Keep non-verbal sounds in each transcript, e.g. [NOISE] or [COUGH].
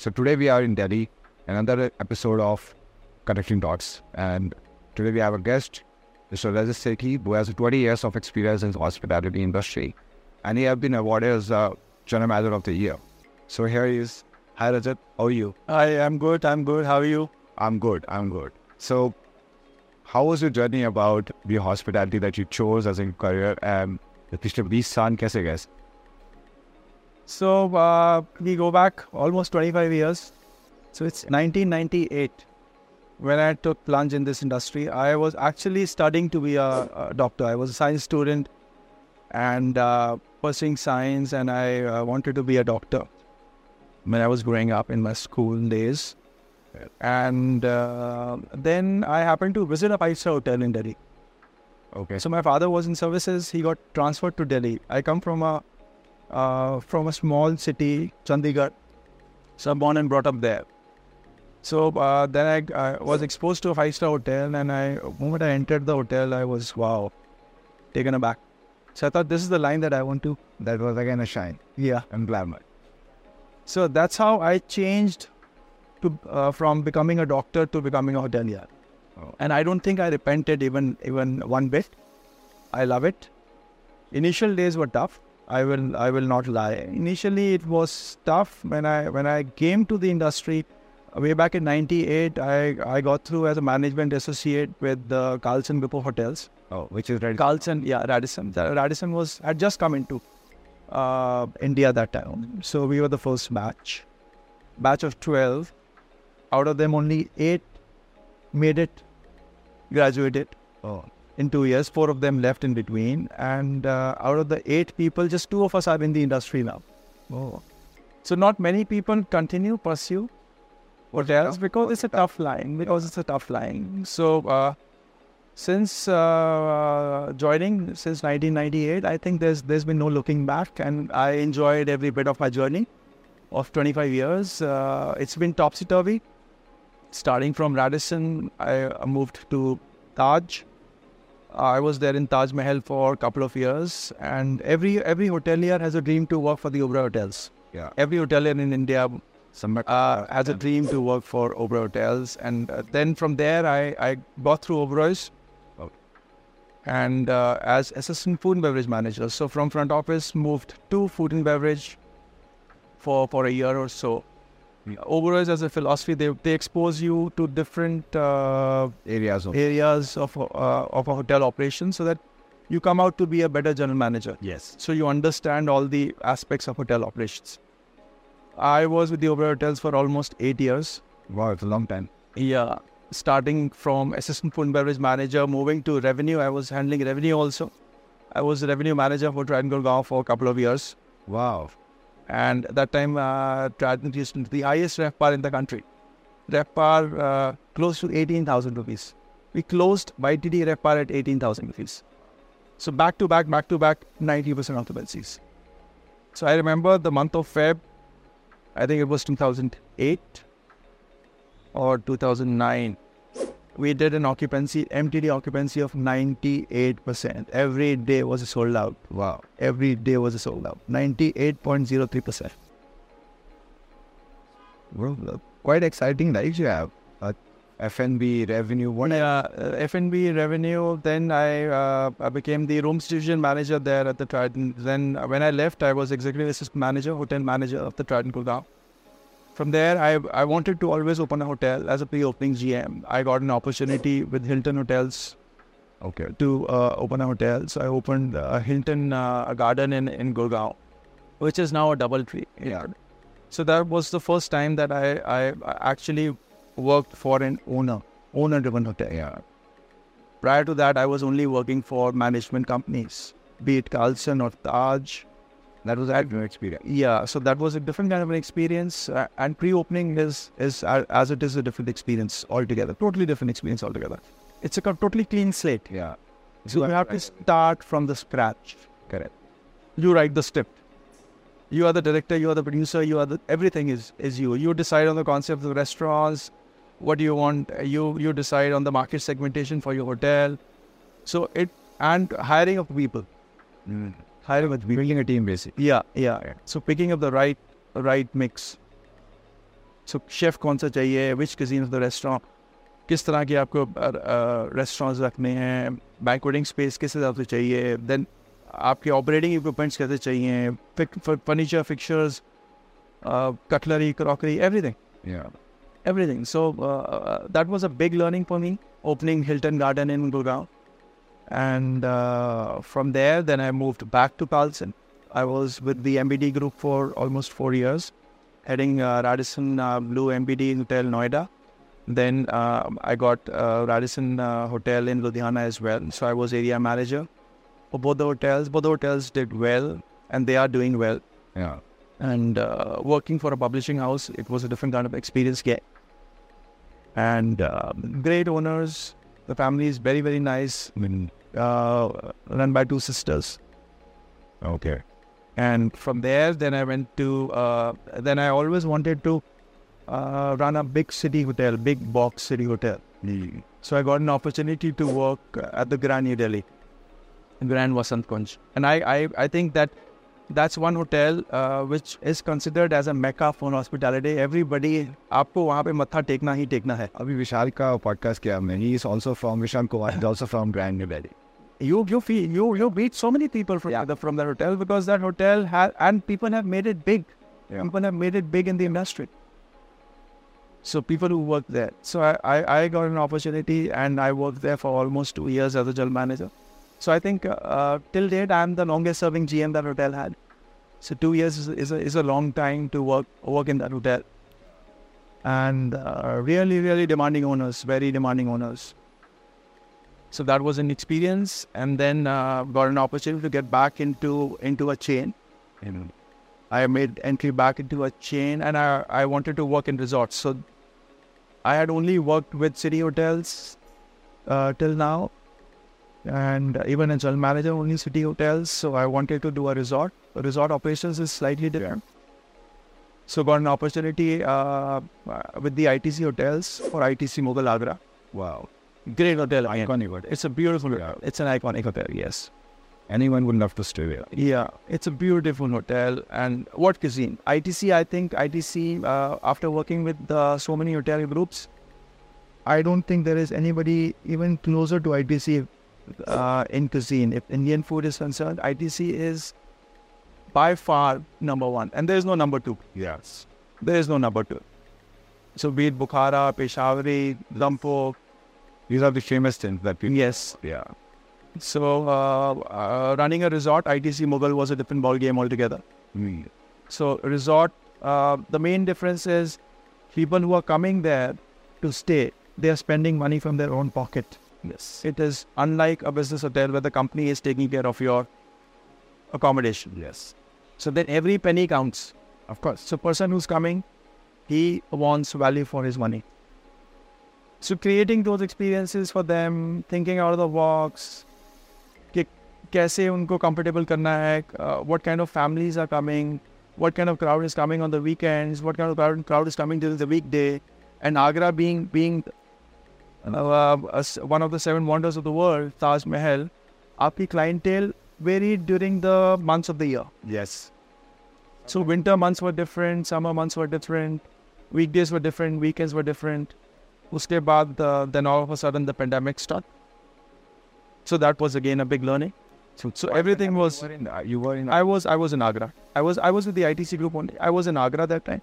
So today we are in Delhi, another episode of Connecting Dots. And today we have a guest, Mr. Rajat Sethi, who has 20 years of experience in the hospitality industry. And he has been awarded as General Manager of the Year. So here he is. Hi Rajat, how are you? Hi, I'm good, I'm good. How are you? I'm good, I'm good. So how was your journey about the hospitality that you chose as a career and पिछले बीस साल कैसे गए so uh, we go back almost 25 years. So it's 1998 when I took plunge in this industry. I was actually studying to be a, a doctor. I was a science student and uh, pursuing science, and I uh, wanted to be a doctor when I was growing up in my school days. And uh, then I happened to visit a five-star hotel in Delhi. Okay. So my father was in services. He got transferred to Delhi. I come from a uh, from a small city, Chandigarh. So born and brought up there. So uh, then I, I was exposed to a five-star hotel, and I moment I entered the hotel, I was wow, taken aback. So I thought this is the line that I want to. that was again a shine Yeah. and glamour. So that's how I changed to uh, from becoming a doctor to becoming a hotelier. Oh. And I don't think I repented even even one bit. I love it. Initial days were tough. I will I will not lie. Initially it was tough when I when I came to the industry way back in 98 I, I got through as a management associate with the Carlson Group of Hotels. Oh, which is ready. Carlson, yeah, Radisson. Radisson was had just come into uh, India that time, so we were the first batch, batch of twelve. Out of them, only eight made it, graduated Oh, in two years. Four of them left in between, and uh, out of the eight people, just two of us are in the industry now. oh. So not many people continue pursue hotels because it's a tough line. Because it's a tough line. So uh, since uh, joining since 1998, I think there's there's been no looking back, and I enjoyed every bit of my journey of 25 years. Uh, it's been topsy turvy. Starting from Radisson, I uh, moved to Taj. I was there in Taj Mahal for a couple of years, and every every hotelier has a dream to work for the Oberoi Hotels Yeah. every hotelier in India uh, has a dream to work for Oberoi Hotels, and uh, then from there I, I got through Oberoi's, Oh. and uh, as assistant food and beverage manager. So from front office moved to food and beverage for for a year or so. Oberoi's as a philosophy, they they expose you to different uh, areas of areas of uh, of a hotel operation, so that you come out to be a better general manager yes. so you understand all the aspects of hotel operations. I was with the Oberoi Hotels for almost eight years. Wow, it's a long time. Yeah, starting from assistant food and beverage manager, moving to revenue. I was handling revenue also. I was revenue manager for Trident Gurgaon for a couple of years, Wow. And at that time uh, to the highest RevPAR in the country. RevPAR uh, close to eighteen thousand rupees. We closed YTD RevPAR at eighteen thousand rupees. So back to back, back to back, ninety percent of the occupancies. So I remember the month of Feb. I think it was two thousand eight or two thousand nine. We did an occupancy, MTD occupancy of ninety-eight percent. Every day was sold out. Wow. Every day was sold out. Ninety-eight point zero three percent. Well, quite exciting lives you have. Uh, F&B revenue. What? uh, F&B revenue. Then I, uh, I became the rooms division manager there at the Trident. Then when I left, I was executive assistant manager, hotel manager of the Trident Gurgaon. From there, I I wanted to always open a hotel as a pre-opening GM. I got an opportunity with Hilton Hotels Okay. to uh, open a hotel. So I opened a Hilton uh, a garden in in Gurgaon, which is now a DoubleTree. Yeah. So that was the first time that I I I actually worked for an owner, owner-driven hotel. Yeah. Prior to that, I was only working for management companies, be it Carlson or Taj. That was a new experience. Yeah, so that was a different kind of an experience. Uh, and pre-opening is is uh, as it is a different experience altogether. Totally different experience altogether. It's a totally clean slate. Yeah. So you have to start from the scratch. Correct. You write the script. You are the director. You are the producer. You are the everything is is you. You decide on the concept of the restaurants. What do you want? You you decide on the market segmentation for your hotel. So it and hiring of people. Mm. Hiring of people. Building a team, basically. Yeah, yeah. So picking up the right right mix. So chef कौन सा चाहिए which cuisine of the restaurant किस तरह के आपको restaurants रखने हैं बैंकवेटिंग space किस हिसाब से चाहिए देन आपके ऑपरेटिंग इक्विपमेंट्स कैसे चाहिए furniture fixtures cutlery crockery everything Yeah. So uh, that was a big learning for me, opening Hilton Garden in Gurgaon. And uh, from there, then I moved back to Carlson. I was with the MBD group for almost four years, heading uh, Radisson uh, Blu MBD Hotel Noida. Then uh, I got uh, Radisson uh, Hotel in Ludhiana as well. So I was area manager for both the hotels. Both the hotels did well, and they are doing well Yeah. and uh, working for a publishing house it was a different kind of experience get and uh, great owners the family is very very nice I mean, uh, run by two sisters Okay. and from there then i went to uh, then i always wanted to uh, run a big city hotel big box city hotel Mm. so I got an opportunity to work at the Grand New Delhi, Grand Vasant Kunj. And I, I, I think that that's one hotel uh, which is considered as a mecca for hospitality. Everybody, आपको वहाँ पे मत्था टेकना ही टेकना है. अभी विशाल का podcast किया हमने. He is also from Vishal Kumar. He's also from Grand New Delhi. You, you feel, you, you meet so many people from, the, from that hotel because that hotel has, and people have made it big. Yeah. People have made it big in the industry. So people who work there. So I, I, I got an opportunity and I worked there for almost two years as a general manager. So I think uh, till date I'm the longest serving GM that hotel had. So two years is, is, a, is a long time to work work in that hotel. And uh, really, really demanding owners, very demanding owners. So that was an experience, and then uh, got an opportunity to get back into into a chain. In, I made entry back into a chain, and I I wanted to work in resorts. So I had only worked with city hotels uh, till now, and even a general manager only city hotels. So I wanted to do a resort. The resort operations is slightly different. So got an opportunity uh, uh, with the ITC hotels for ITC Mughal Agra. wow. Great hotel. Iconic hotel. It's a beautiful Yeah. hotel. It's an iconic hotel. Yes. Anyone would love to stay there. Yeah, it's a beautiful hotel. And what cuisine? ITC, I think ITC, uh, after working with uh, so many hotel groups, I don't think there is anybody even closer to ITC uh, in cuisine. If Indian food is concerned, ITC is by far number one. And there is no number two. Yes. There is no number two. So be it Bukhara, Peshawari, Dum Pukht, These are the famous things that people. yes. Yeah. So uh, uh, running a resort, ITC Mughal was a different ball game altogether. Mm. So resort, uh, the main difference is people who are coming there to stay, they are spending money from their own pocket. Yes. It is unlike a business hotel where the company is taking care of your accommodation. Yes. So then every penny counts. Of course. So person who's coming, he wants value for his money. So creating those experiences for them, thinking out of the box, कि कैसे उनको comfortable करना है, uh, what kind of families are coming, what kind of crowd is coming on the weekends, what kind of crowd, crowd is coming during the weekday, and Agra being being uh, one of the seven wonders of the world, Taj Mahal, Our clientele varied during the months of the year. Yes. So winter months were different, summer months were different, weekdays were different, weekends were different. Uske baad, uh, then all of a sudden the pandemic started. So that was again a big learning. So, so everything was. You were, in, uh, you were in. Uh, I was. I was in Agra. I was. I was with the ITC group only. I was in Agra that time,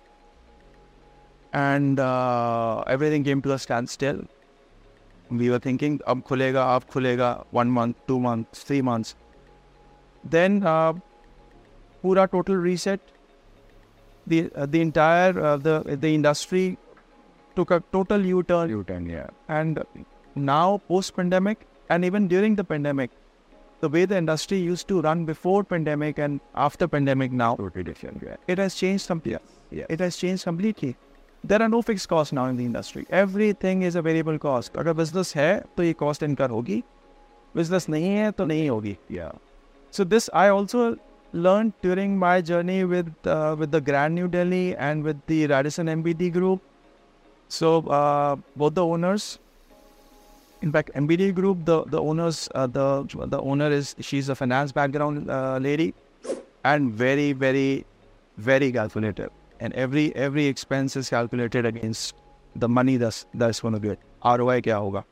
and uh, everything came to a standstill we were thinking ab khulega ab khulega one month two months three months then uh, pura total reset the uh, the entire uh, the the industry took a total u-turn u-turn yeah and now post pandemic and even during the pandemic the way the industry used to run before pandemic and after pandemic now totally different yeah. it has changed completely yeah. yeah. it has changed completely there are no fixed costs now in the industry everything is a variable cost अगर business है तो ये cost incur होगी business नहीं है तो नहीं होगी Yeah. so this I also learned during my journey with uh, with the Grand New Delhi and with the Radisson MBD group. So uh, both the owners, in fact, MBD group, the the owners, uh, the the owner is she's a finance background uh, lady, and very very very calculative. and every every expense is calculated against the money that's that's going to get. ROI क्या होगा?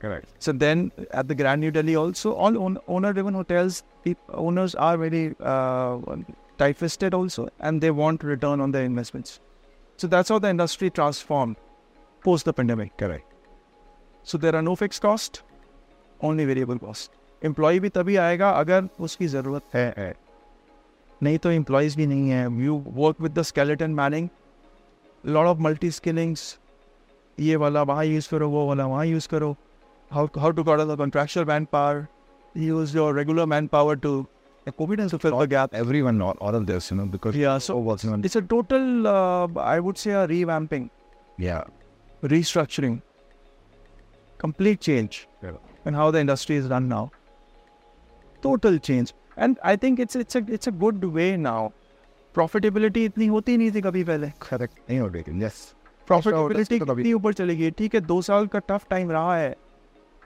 Correct. So then at the Grand New Delhi also, all own, owner-driven hotels, peop owners are very uh, tight-fisted also, and they want return on their investments. So that's how the industry transformed post the pandemic. Correct. So there are no fixed cost, only variable cost. Employee भी तभी आएगा अगर उसकी ज़रूरत है, है. नहीं तो इम्प्लॉयज़ भी नहीं है। You work with the skeleton manning lot of multi skillings ये वाला वहाँ यूज़ करो वो वाला वहाँ यूज़ करो। How how to got the contractual manpower use your regular manpower to Covid and restructuring complete change and how the industry is run now total change and I think it's it's it's a good way now profitability इतनी होती नहीं थी कभी पहले। Correct नहीं हो रही yes profitability कितनी ऊपर चली गई। ठीक है दो साल का टफ टाइम रहा है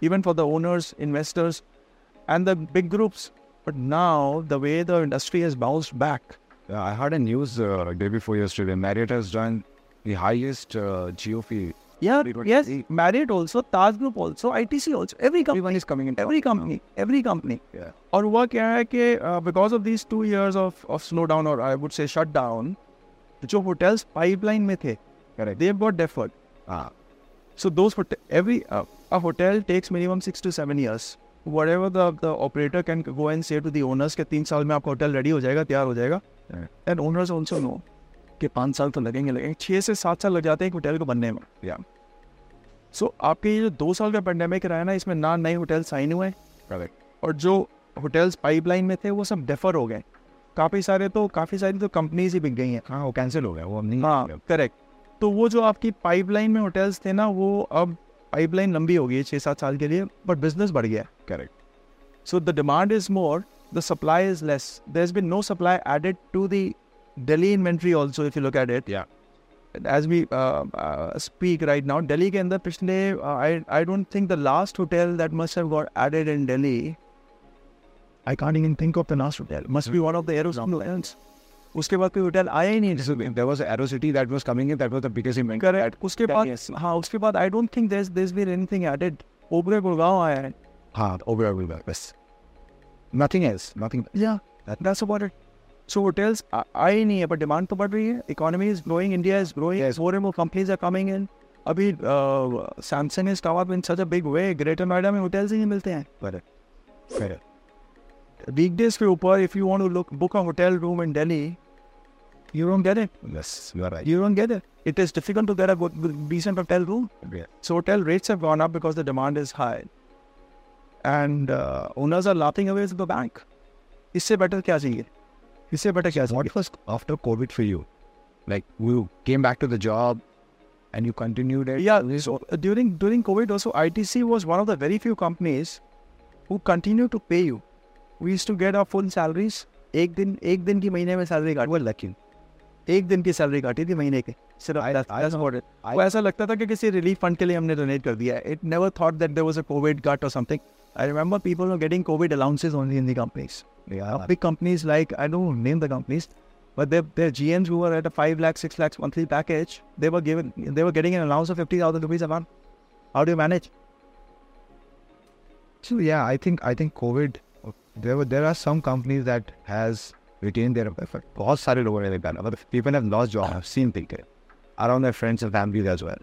even for the owners investors and the big groups but now the way the industry has bounced back I had a news day before yesterday Marriott has done the highest uh, Yeah, yes, Marriott also, Taj Group also, ITC also, every company. Everyone is coming in. Every company, every company. Yeah. और हुआ क्या है कि because of these two years of of slow down और I would say shut down जो hotels pipeline में थे correct they got deferred so those every a hotel takes minimum six to seven years whatever the operator can go and say to the owners के तीन साल में आपका hotel ready हो जाएगा तैयार हो जाएगा एंड ओनर्स ऑल्सो नो कि पाँच साल तो लगेंगे लगेंगे। छः से सात साल लग जाते हैं एक होटल को बनने में. Yeah. सो आपके ये जो दो साल का पेंडेमिक रहा है ना इसमें ना नए होटल साइन हुए Correct. और जो होटल्स पाइपलाइन में थे वो सब डेफर हो गए। काफ़ी सारे तो काफ़ी सारी तो कंपनीज़ ही बिक गई हैं। हाँ वो कैंसिल हो गया वो नहीं हाँ करेक्ट तो वो जो आपकी पाइपलाइन में होटल्स थे ना वो अब पाइपलाइन लंबी हो गई है छः सात साल के लिए बट बिज़नेस बढ़ गया correct so the demand is more the supply is less there is been no supply added to the Delhi inventory also, if you look at it, yeah. As we uh, uh, speak right now, Delhi के the पिछले I I don't think the last hotel that must have got added in Delhi. I can't even think of the last hotel. Must be one of the Aerocity no. hotels. उसके बाद कोई hotel आया ही नहीं there was Aerocity that was coming in that was the biggest event correct उसके बाद हां उसके बाद I don't think there is there been anything added Oberoi Gurgaon आया है हां ओबरे गुड़गांव बस नथिंग एल्स नथिंग या that's about it so hotels आ- आए नहीं है पर डिमांड तो बढ़ रही है economy is growing India is growing more and more companies are coming in अभी Samsung is come up in such a big way greater Noida में होटल्स ही नहीं मिलते हैं correct correct वीकडेज के ऊपर if you want to look book a hotel room in Delhi you don't get it yes you are right you don't get it it is difficult to get a good decent hotel room yeah. So hotel rates have gone up because the demand is high, and uh, owners are laughing away to the bank. इससे better क्या चाहिए? इससे better क्या चाहिए? what was after COVID for you like you came back to the job and you continued it Yeah. So uh, during during COVID also, ITC was one of the very few companies who continued to pay you. We used to get our full salaries. एक दिन एक दिन की महीने में salary काट well lucky एक दिन की सैलरी काटी थी महीने की सिर्फ़ वो ऐसा लगता था कि किसी रिलीफ फंड के लिए हमने डोनेट कर दिया it never thought that there was a Covid cut और something I remember people are getting Covid allowances only in the companies yeah big companies like I don't name the companies, but their their GMs who were at a five lakh, six lakhs monthly package, they were given they were getting an allowance of fifty thousand rupees a month. How do you manage? So yeah, I think I think COVID. There were there are some companies that has retained their effort. बहुत सारे लोगों ने निकाला मतलब people have lost jobs. I've seen people around their friends and families as well.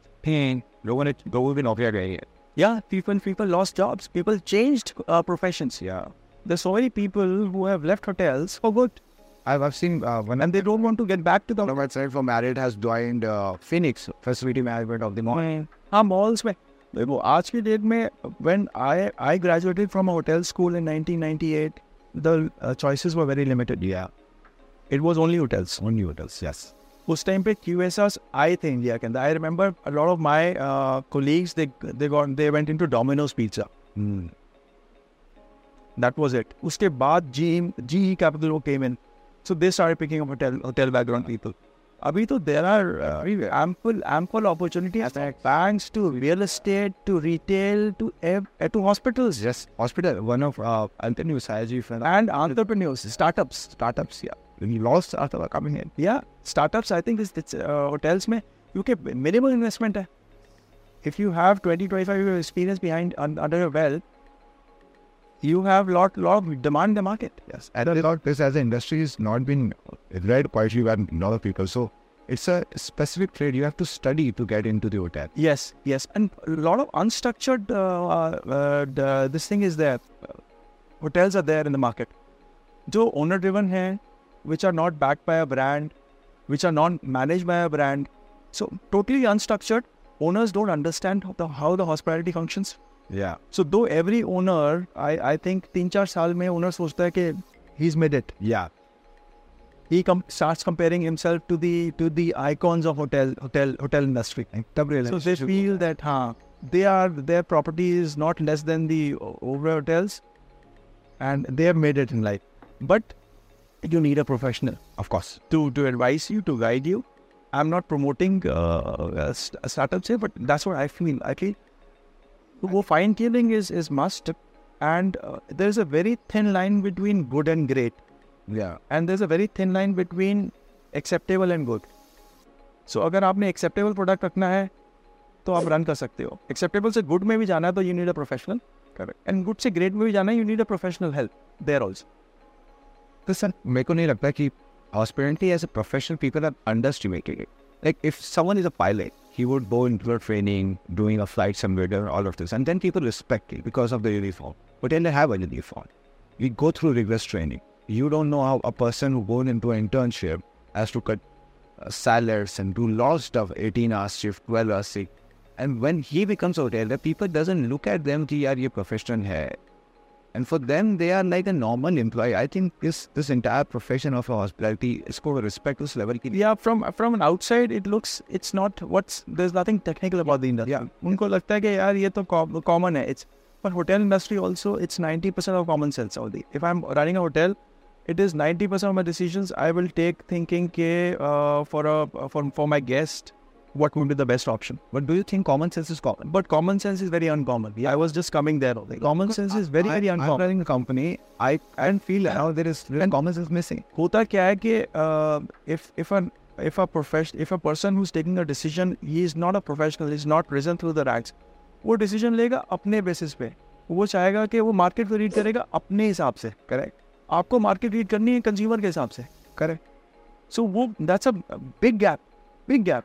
लोगों ने लोगों की नौकरियां गई हैं. Yeah, people people lost jobs. People changed uh, professions. Yeah, There's so many people who have left hotels for good, I've I've seen uh, when and they don't want to get back to the one of my friends from Marriott has joined uh, Phoenix facility management of the mall. हाँ malls में देखो आज की date में when I I graduated from a hotel school in 1998, the uh, choices were very limited. Yeah, It was only hotels. only hotels. Yes. उस time पे QSRs आए थे इंडिया के अंदर I remember a lot of my colleagues they they got they went into Domino's pizza Hmm. that was it उसके बाद जी जी ही कैपिटल वो came so they are picking hotel background people अभी तो there are ample ample opportunity banks to real estate to retail to to hospitals yes hospital one of entrepreneurs and entrepreneurs startups startups या loss are coming in या startups I think hotels में क्योंकि minimum investment है if you have twenty twenty five experience behind under your wealth you have lot lot of demand in the market. Yes, and a lot this as an industry has not been read quietly by a lot of people. So it's a specific trade you have to study to get into the hotel. Yes, yes, and a lot of unstructured uh, uh, the, this thing is there. hotels are there in the market. जो owner driven हैं, which are not backed by a brand, which are not managed by a brand. So totally unstructured. Owners don't understand how the, how the hospitality functions. Yeah. So though every owner, I I think three four years में owner thinks that he's made it. Yeah. He com- starts comparing himself to the to the icons of hotel hotel hotel industry. So they feel that huh, they are their property is not less than the Oberoi hotels, and they have made it in life. But you need a professional, of course, to to advise you, to guide you. I'm not promoting uh, startups here, but that's what I feel. I feel तो वो fine tuning is is must and there is a very thin line between good and great and there is a very thin line between acceptable and good so अगर आपने acceptable product रखना है तो आप run कर सकते हो. Acceptable से गुड में भी जाना है तो you need a professional correct and good से ग्रेट में भी जाना है you need a professional help there also तो सर मेरे को नहीं लगता कि hospitality as a professional people are under like if someone is a pilot, he would go into a training, doing a flight simulator, all of this, and then people respect him because of the uniform. But then they have a uniform. We go through rigorous training. You don't know how a person who goes into an internship has to cut uh, salaries and do lots of 18-hour shift, 12-hour shift. And when he becomes a hotel, the people doesn't look at them, ki yaar ye profession hai. And for them, they are like a normal employee. I think this this entire profession of a hospitality is called respect this level. ki- Yeah, from from an outside it looks it's not what's there's nothing technical about the industry. Yeah. उनको लगता है कि यार ये तो common है. It's but hotel industry also it's 90% of common sense out there. If I'm running a hotel, it is 90% of my decisions I will take thinking के uh, for a for for my guest what would be the best option. But do you think common sense is common? But common sense is very uncommon. I was just coming there. only. Common sense is very I, very I'm uncommon. running a company. I I feel now there is real common sense missing. होता क्या है कि if if a if a profession if a person who's taking a decision he is not a professional he's not risen through the ranks वो decision लेगा अपने basis पे वो चाहेगा कि वो मार्केट को रीड करेगा अपने हिसाब से Correct. आपको मार्केट रीड करनी है कंज्यूमर के हिसाब से Correct. सो वो that's a big gap big gap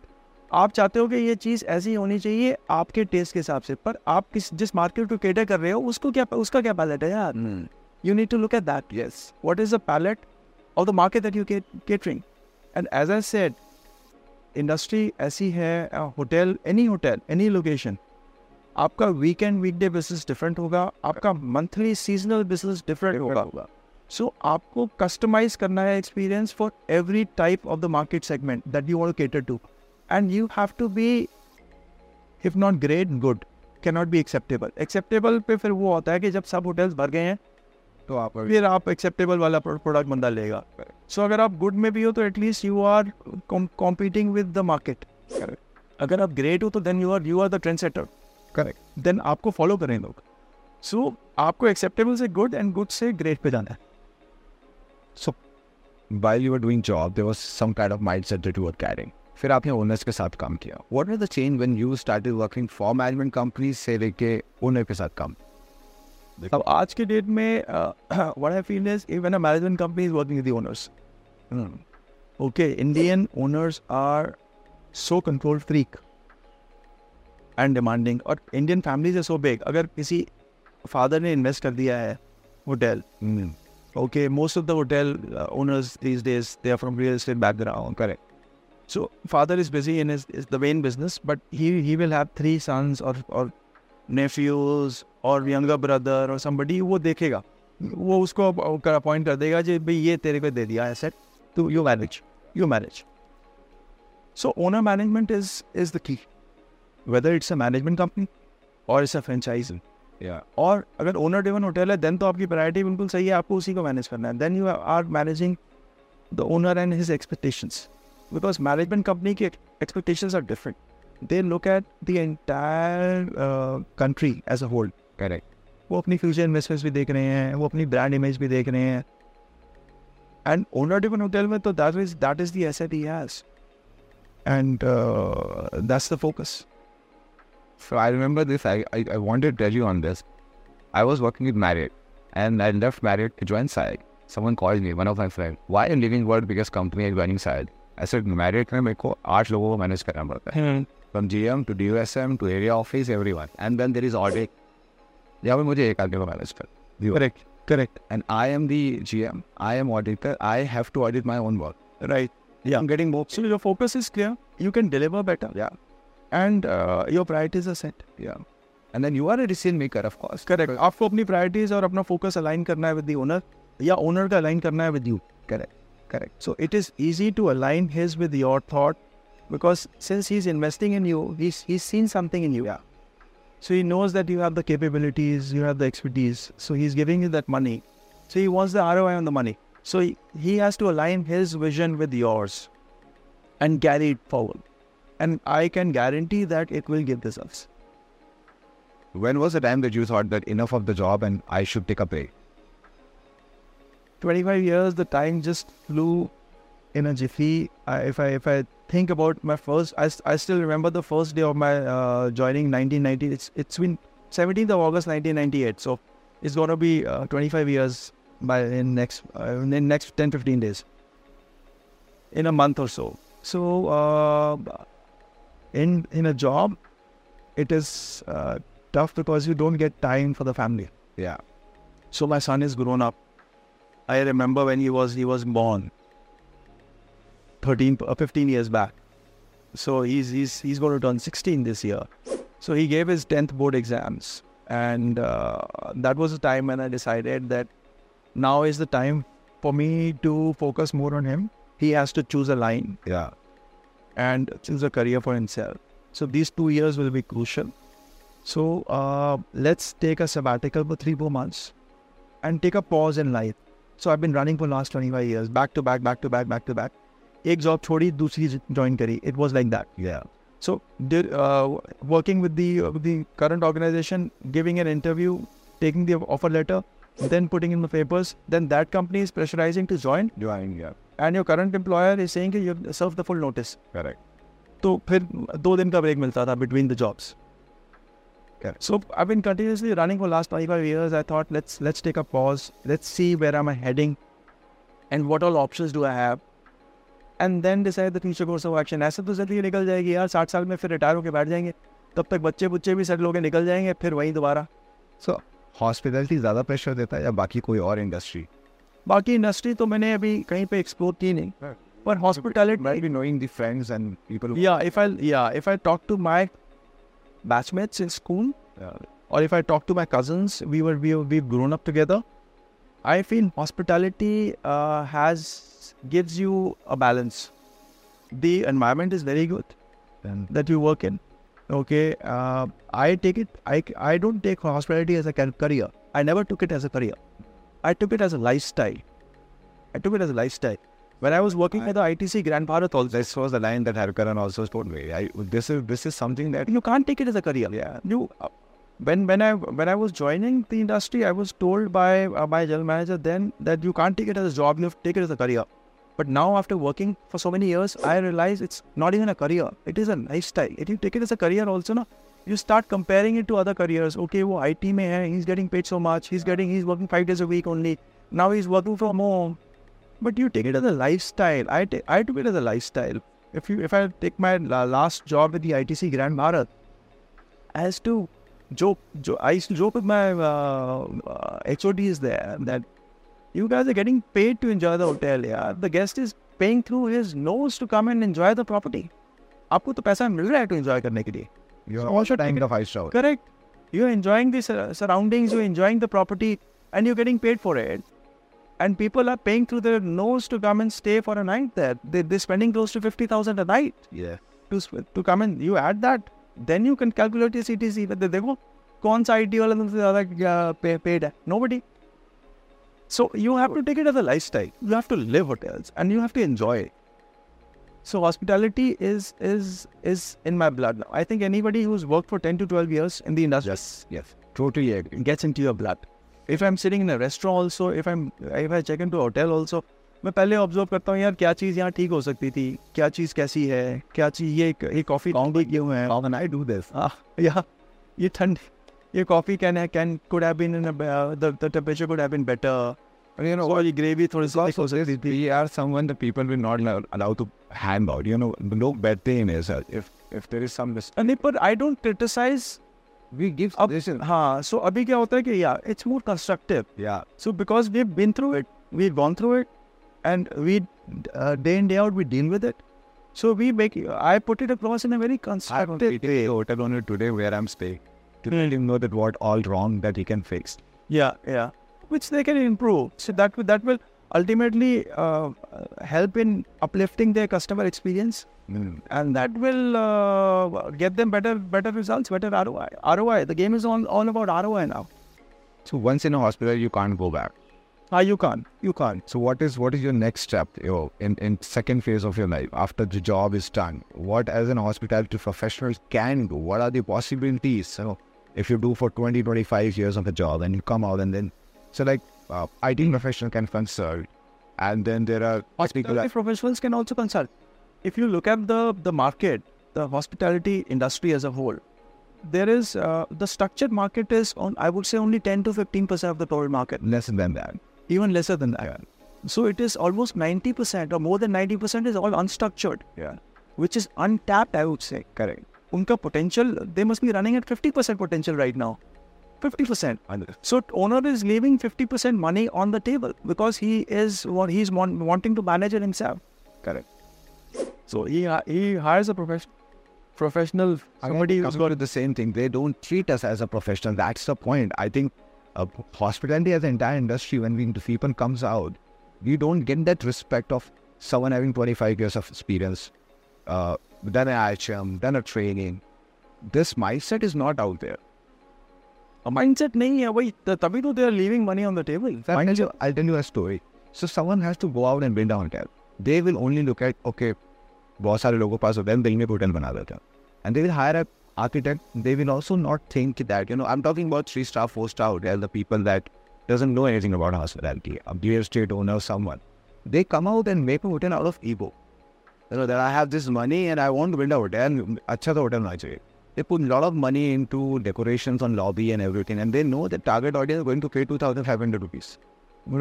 आप चाहते हो कि ये चीज़ ऐसी होनी चाहिए आपके टेस्ट के हिसाब से पर आप किस जिस मार्केट को कैटर कर रहे हो उसको क्या उसका क्या पैलेट है यार need to look at that. Yes. What is the palette of the market that you get catering? And as I said, industry ऐसी है hotel any hotel any location आपका वीकेंड वीकडे बिज़नेस डिफरेंट होगा आपका monthly seasonal business different होगा सो आपको customize करना है experience for every type of the market segment that you want to cater to and you have to be if not great good can not be acceptable acceptable पे फिर वो होता है कि जब सब होटल्स भर गए हैं तो आप फिर आप एक्सेप्टेबल वाला प्रोडक्ट बंदा लेगा। सो so, अगर आप गुड में भी हो तो at least you are competing with the market अगर आप ग्रेट हो तो then you are you are the trend setter correct. Then आपको फॉलो करें लोग। सो so, आपको एक्सेप्टेबल से गुड एंड गुड से ग्रेट पे जाना है। सो while you were doing job, there was some kind of mindset that you were carrying. फिर आपने ओनर्स के साथ काम किया। What was the change when you started working for management companies से लेके ओनर के साथ काम? अब आज के डेट में what I feel is even a management company is working with owners okay Indian owners are so control freak and demanding और Indian families are so big अगर किसी फादर ने इन्वेस्ट कर दिया है hotel okay most of the hotel owners these days they are from real estate background. Correct. So father is busy in his, is the main business but he he will have three sons or or nephews or younger brother or somebody वो देखेगा वो उसको appoint कर देगा जी भाई ये तेरे को दे दिया एसेट तो you manage you manage so owner management is is the key it's a management company or it's a franchising Yeah. और अगर ओनर ड्रिवन होटल है देन तो आपकी प्रायोरिटी बिल्कुल सही है आपको उसी को मैनेज करना है then you are managing the owner and his expectations because management company की expectations are different they look at the entire country as a whole Correct. वो अपनी फ्यूचर इन्वेस्टमेंट्स भी देख रहे हैं वो अपनी ब्रांड इमेज भी देख रहे हैं And owner driven hotel mein, to that is that is the asset he has. And uh, that's the focus. So I remember this. I, I, I wanted to tell you on this. I was working with Marriott and I left Marriott to join SIAG. Someone called me, one of my friends, why are you leaving world biggest company and joining SIAG? ऐसे merit में मेरे को आठ लोगों को manage करना पड़ता है। From G M to D S M to area office every one and then there is audit यहाँ पे मुझे एक आदमी को मैनेज कर correct correct and I am the G M I am auditor I have to audit my own work right या I'm getting more. So your focus is clear. You can deliver better. Yeah. And uh, your priorities are set. Yeah. And then you are a decision maker, of course. आपको अपनी priorities और अपना focus align करना है with the owner या owner का align करना है with you correct Correct. So it is easy to align his with your thought because since he's investing in you, he's he's seen something in you. Yeah. So he knows that you have the capabilities, you have the expertise. So he's giving you that money. So he wants the ROI on the money. So he, he has to align his vision with yours and carry it forward. And I can guarantee that it will give results. When was the time that you thought that enough of the job and I should take a break? 25 years, the time just flew in a jiffy. I, if I if I think about my first, I, I still remember the first day of my uh, joining 1990. It's it's been 17th of August 1998. So it's gonna be uh, 25 years by in next uh, in next 10 15 days. In a month or so. So uh, in in a job, it is uh, tough because you don't get time for the family. Yeah. So my son is grown up. I remember when he was he was born 13 uh, 15 years back. So he's he's he's going to turn 16 this year. So he gave his 10th board exams and uh, that was the time when I decided that now is the time for me to focus more on him. He has to choose a line Yeah. and choose a career for himself. So these two years will be crucial. So uh, let's take a sabbatical for three, four months and take a pause in life. So I've been running for last 25 years, back to back, back to back, back to back. एक job छोड़ी दूसरी join करी it was like that Yeah. so did uh, working with the with the current organization giving an interview taking the offer letter then putting in the papers then that company is pressurizing to join Join. Yeah. and your current employer is saying कि you have served the full notice Correct. तो फिर दो दिन का break मिलता था between the jobs. Correct. So I've been continuously running for last 25 years. I thought let's let's take a pause. Let's see where am I heading, and what all options do I have, and then decide the future course of action. ऐसे तो ज़िंदगी निकल जाएगी यार साठ साल में फिर रिटायर होके बैठ जाएँगे तब तक बच्चे बुच्चे भी सेटल होके निकल जाएँगे फिर वहीं दोबारा So hospitality ज़्यादा प्रेशर देता है या बाकी कोई और इंडस्ट्री बाकी इंडस्ट्री तो मैंने अभी कहीं पे एक्सप्लोर की नहीं पर hospitality the friends and people. who- yeah if I yeah if I talk to my batchmates in school Yeah. or if I talk to my cousins, we were we we've grown up together. I feel hospitality uh, has gives you a balance. The environment is very good Then that you work in. Okay, uh, I take it. I I don't take hospitality as a career. I never took it as a career. I took it as a lifestyle. I took it as a lifestyle. When I was working I, at the ITC Grand Bharat also. This was the line that Harikaran also told me. I, this, is, this is something that... You can't take it as a career. Yeah. You, uh, when when I when I was joining the industry, I was told by uh, my general manager then that you can't take it as a job, you have to take it as a career. But now, after working for so many years, I realize it's not even a career; it is a lifestyle. If you take it as a career, also, no, you start comparing it to other careers. Okay, wo IT mein hai, he's getting paid so much, he's getting he's working five days a week only. Now he's working from home But you take it as a lifestyle. I ta- I took it as a lifestyle. If you if I take my la- last job with the ITC Grand Bharat, as to joke, jo- I used to joke with my uh, uh, HODs there that you guys are getting paid to enjoy the hotel. Yeah, the guest is paying through his nose to come and enjoy the property. आपको तो पैसा मिल रहा है to enjoy करने के लिए. You're So also take time it- the five star. Correct. You're enjoying the sur- surroundings, you're enjoying the property, and you're getting paid for it. And people are paying through their nose to come and stay for a night there. They, they're spending close to 50,000 a night Yeah. to, sp- to come in. You add that, then you can calculate your CTC. But they- देखो कौन सा IT वाला तुमसे ज़्यादा pay, paid है? Nobody. So you have to take it as a lifestyle. You have to live hotels and you have to enjoy it. So hospitality is is is in my blood now. I think anybody who's worked for 10 to 12 years in the industry Yes. Yes. Totally agree. gets into your blood. If I am sitting in a restaurant also if I if I check in to hotel also मैं पहले observe करता हूँ यार क्या चीज़ यहाँ ठीक हो सकती थी क्या चीज़ कैसी है क्या चीज़ ये ये कॉफ़ी काउंटी क्यों है ऑन आई डू दिस या ये ठंड ये कॉफ़ी कैन है can could have been in the temperature could have been better you know, or gravy throws lots of things. We are someone the people will not allow to hand out. You know, no bad thing is if if there is some mistake. But I don't criticize criticise we give अब suggestion. हाँ so अभी क्या होता है कि या it's more constructive Yeah. So because we've been through it, we've gone through it, and we uh, day in day out we deal with it. So we make I put it across in a very I have constructive. a hotel owner today where I'm staying. To let him know that what all wrong that he can fix. Yeah, yeah, which they can improve. So that will that will ultimately uh, help in uplifting their customer experience, Mm. and that will uh, get them better better results, better ROI. ROI. The game is all all about ROI now. So once in a hospital, you can't go back. Ah, you can't. You can't. So what is what is your next step you know, in in second phase of your life after the job is done? What as an hospitality professional can do? What are the possibilities? So if you do for 20, 25 years of a job and you come out and then so like uh, IT professional can consult, and then there are Hospitality professionals can also consult. If you look at the the market, the hospitality industry as a whole, there is uh, the structured market is on I would say only 10 to 15 percent of the total market, less than that. even lesser than that. So it is almost 90 percent or more than 90 percent is all unstructured, Yeah, which is untapped. I would say. correct. Unka potential, they must be running at 50 percent potential right now. 50 percent. So owner is leaving 50% money on the table because he is what he's want, wanting to manage it himself. Correct. So he he hires a profession, professional somebody who's got to the same thing. They don't treat us as a professional. That's the point. I think uh, hospitality as an entire industry, when we people comes out, we don't get that respect of someone having 25 years of experience, uh, done an IHM, done a training. This mindset is not out there. A mindset नहीं है वही त- तभी तो they are leaving money on the table. I'll tell, you, I'll tell you a story. So someone has to go out and build a hotel. They will only look at, okay, बहुत सारे लोगों के पास है दिल में hotel बना देते हैं and they will hire a architect they will also not think that you know i'm talking about three star four star hotel the people that doesn't know anything about hospitality a real estate owner someone they come out and make a hotel out of ego you know that i have this money and i want to build a hotel अच्छा तो hotel होना चाहिए they put a lot of money into decorations on lobby and everything and they know the target audience is going to pay 2500 rupees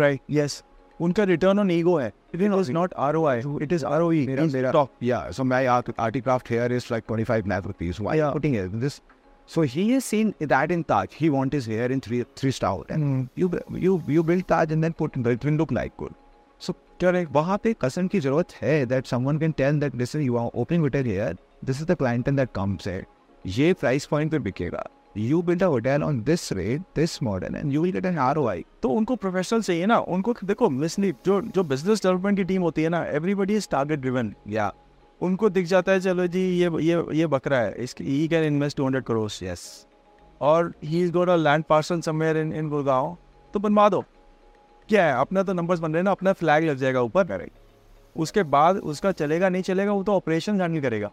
Right. Yes. उनका return on ego है. It is not ROI. It is ROE. Mera, It's mera, stock. yeah, so my art, articraft here is like 25 lakh rupees. Why Yeah. putting it this? So he has seen that in Taj. He wants his hair in three three star. And Mm. you you you build Taj and then put it will look like good. So correct. वहाँ पे कसन की जरूरत है that someone can tell that listen you are opening hotel here. This is the clientele that comes here. ये price point पे बिकेगा. You build a hotel on this rate, this model, and you will get an ROI. तो उनको professional चाहिए ना उनको देखो मिसली जो जो बिज़नेस डेवलपमेंट की टीम होती है ना everybody is target driven Yeah. उनको दिख जाता है चलो जी ये ये ये बकरा है इसकी he can invest 200 crore Yes. और he is got a land parcel somewhere in in Gurgaon तो बनवा दो क्या है अपना तो नंबर्स बन रहे ना अपना फ्लैग लग जाएगा ऊपर उसके बाद उसका चलेगा नहीं चलेगा वो तो ऑपरेशन हैंडल करेगा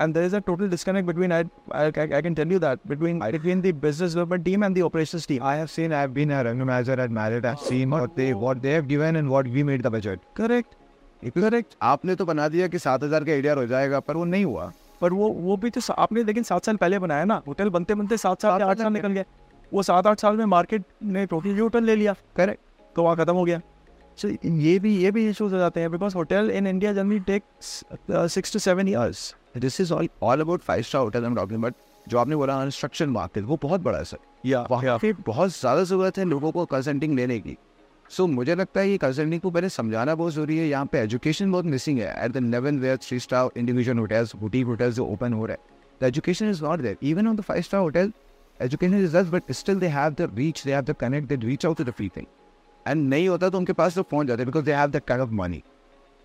and there is a total disconnect between I I can tell you that between between the business development team and the operations team I have seen, I've been a revenue manager at Marriott. I've seen what they what they have given and what we made the budget. Correct correct आपने तो बना दिया कि सात हज़ार का adhere हो जाएगा पर वो नहीं हुआ। पर वो वो भी तो आपने लेकिन सात साल पहले बनाया ना। होटल बनते बनते सात साल आठ साल साल निकल गए। वो सात आठ साल में मार्केट ने टोटल होटल ले लिया। करेक्ट तो वहाँ खत्म हो गया। सो ये भी ये भी इशूज हो जाते हैं because hotel in India generally take six to seven years this is all all about five star hotel I am talking but जो आपने बोला कंस्ट्रक्शन मार्केट वो बहुत बड़ा है सर या। वहाँ पे बहुत ज़्यादा ज़रूरत है लोगों को कंसल्टिंग लेने की। सो so, मुझे लगता है ये कंसल्टिंग को पहले समझाना बहुत ज़रूरी है। यहाँ पे एजुकेशन बहुत मिसिंग है। At the level where three star individual hotels boutique hotels जो ओपन हो रहे हैं the education is not there even on the five star hotel education is दस but still they have the reach they have the connect they reach out to the free thing and नहीं होता तो उनके पास तो पहुँच जाते because they have the kind of money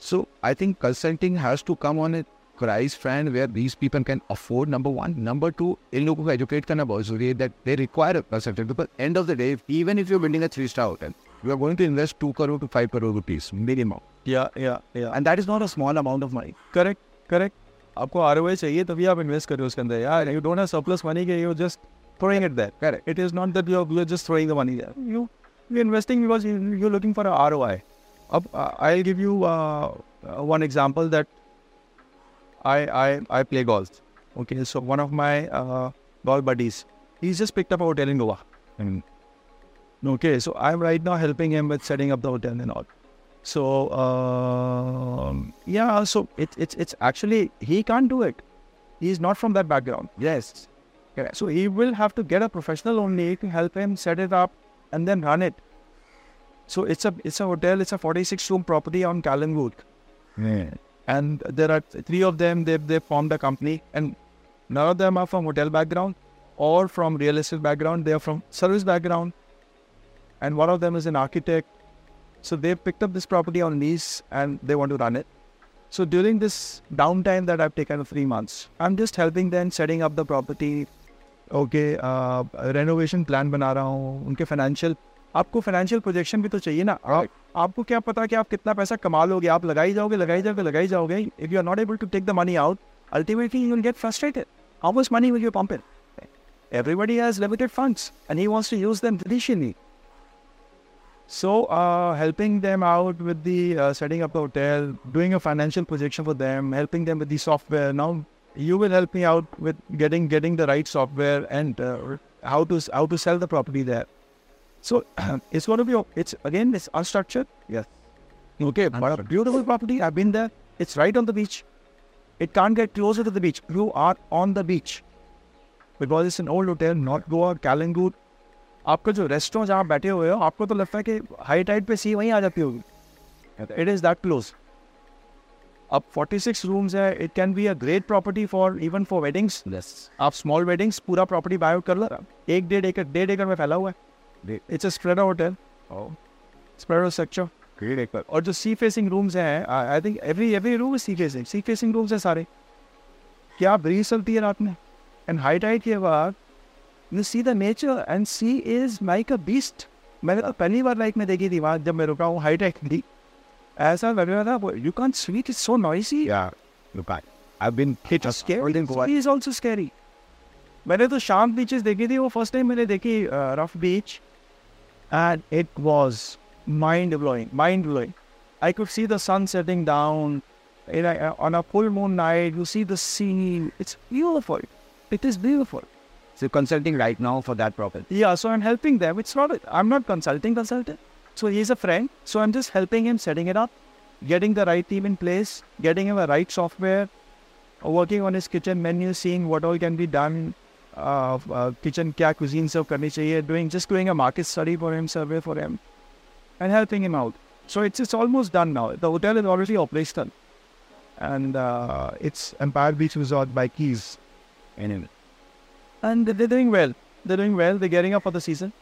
So I think consulting has to come on a क्राइस fanned where these people can afford number one number two इन लोगों को एजुकेट करना बहुत ज़रूरी है that they require because end of the day even if you building a three star hotel you are going to invest two crore to five crore rupees minimum and that is not a small amount of money correct correct आपको R O चाहिए तभी आप invest करो उसके अंदर। यार you don't have surplus money के you just throwing it there correct it is not that you are just throwing the money there you you investing because you are looking for a ROI अब I will give you one example that I, I I play golf. Okay, so one of my uh, golf buddies, he's just picked up a hotel in Goa. And Okay, so I'm right now helping him with setting up the hotel and all. So um, yeah, so it, it's it's actually he can't do it. He's not from that background. yes, Okay, so he will have to get a professional only to help him set it up and then run it. So it's a it's a hotel. It's a 46 room property on Calangute, yeah and there are three of them they they formed a company. And none of them are from hotel background or from real estate background. They are from service background. And one of them is an architect. So they picked up this property on lease and they want to run it. So during this downtime that i've taken of three months i'm just helping them setting up the property. Okay uh, renovation plan bana unke financial आपको financial projection भी तो चाहिए ना आप, आपको क्या पता कि आप कितना पैसा कमा लोगे आप लगाई जाओगे लगाई जाओगे लगाई जाओगे if you are not able to take the money out ultimately you will get frustrated how much money will you pump in everybody has limited funds and he wants to use them judicially so uh, helping them out with the uh, setting up the hotel doing a financial projection for them helping them with the software now you will help me out with getting getting the right software and uh, how to how to sell the property there so [CLEARS THROAT] it's going to be it's again it's unstructured yes. okay but a beautiful property i've been there it's right on the beach it can't get closer to the beach you are on the beach because it's an old hotel not goa kalangut आपका जो restaurant जहाँ बैठे हुए हो आपको तो लगता है कि हाई टाइड पे सी वहीं आ जाती होगी इट इज़ दैट क्लोज अब 46 रूम्स है it can be a great property for even for weddings Yes. आप स्मॉल वेडिंग्स पूरा प्रॉपर्टी बाय आउट कर लो एक डेढ़ एकड़ डेढ़ एकड़ में फैला हुआ है it's a spread hotel Oh, spread structure great. Ekbar. और जो सी फेसिंग रूम्स हैं I think every every room sea facing sea facing rooms हैं सारे क्या ब्रीज चलती है रात में एंड हाई टाइड के बाद you see the nature and sea is like a beast मैंने तो पहली बार लाइफ में देखी थी वहाँ जब मैं रुका हूँ हाई टाइड थी ऐसा लग रहा था you can sweet is so noisy I've been hit It's scary. in Goa. Is also scary. मैंने तो शांत बीचेस देखी थी वो फ़र्स्ट टाइम मैंने देखी rough beach and it was mind blowing, mind blowing. I could see the sun setting down. In a, uh, on a full moon night, you see the sea. It's beautiful. It is beautiful. So consulting right now for that purpose? Yeah, so I'm helping them. It's not. I'm not consulting consultant. So he's a friend. So I'm just helping him setting it up, getting the right team in place, getting him a right software, working on his kitchen menu, seeing what all can be done, uh, uh, kitchen kya cuisine serve karni chahiye doing just doing a market study for him survey for him and helping him out so it's it's almost done now the hotel is already operational and uh, it's empire beach resort by keys Anyway. and they're doing well. They're doing well. They're getting up for the season.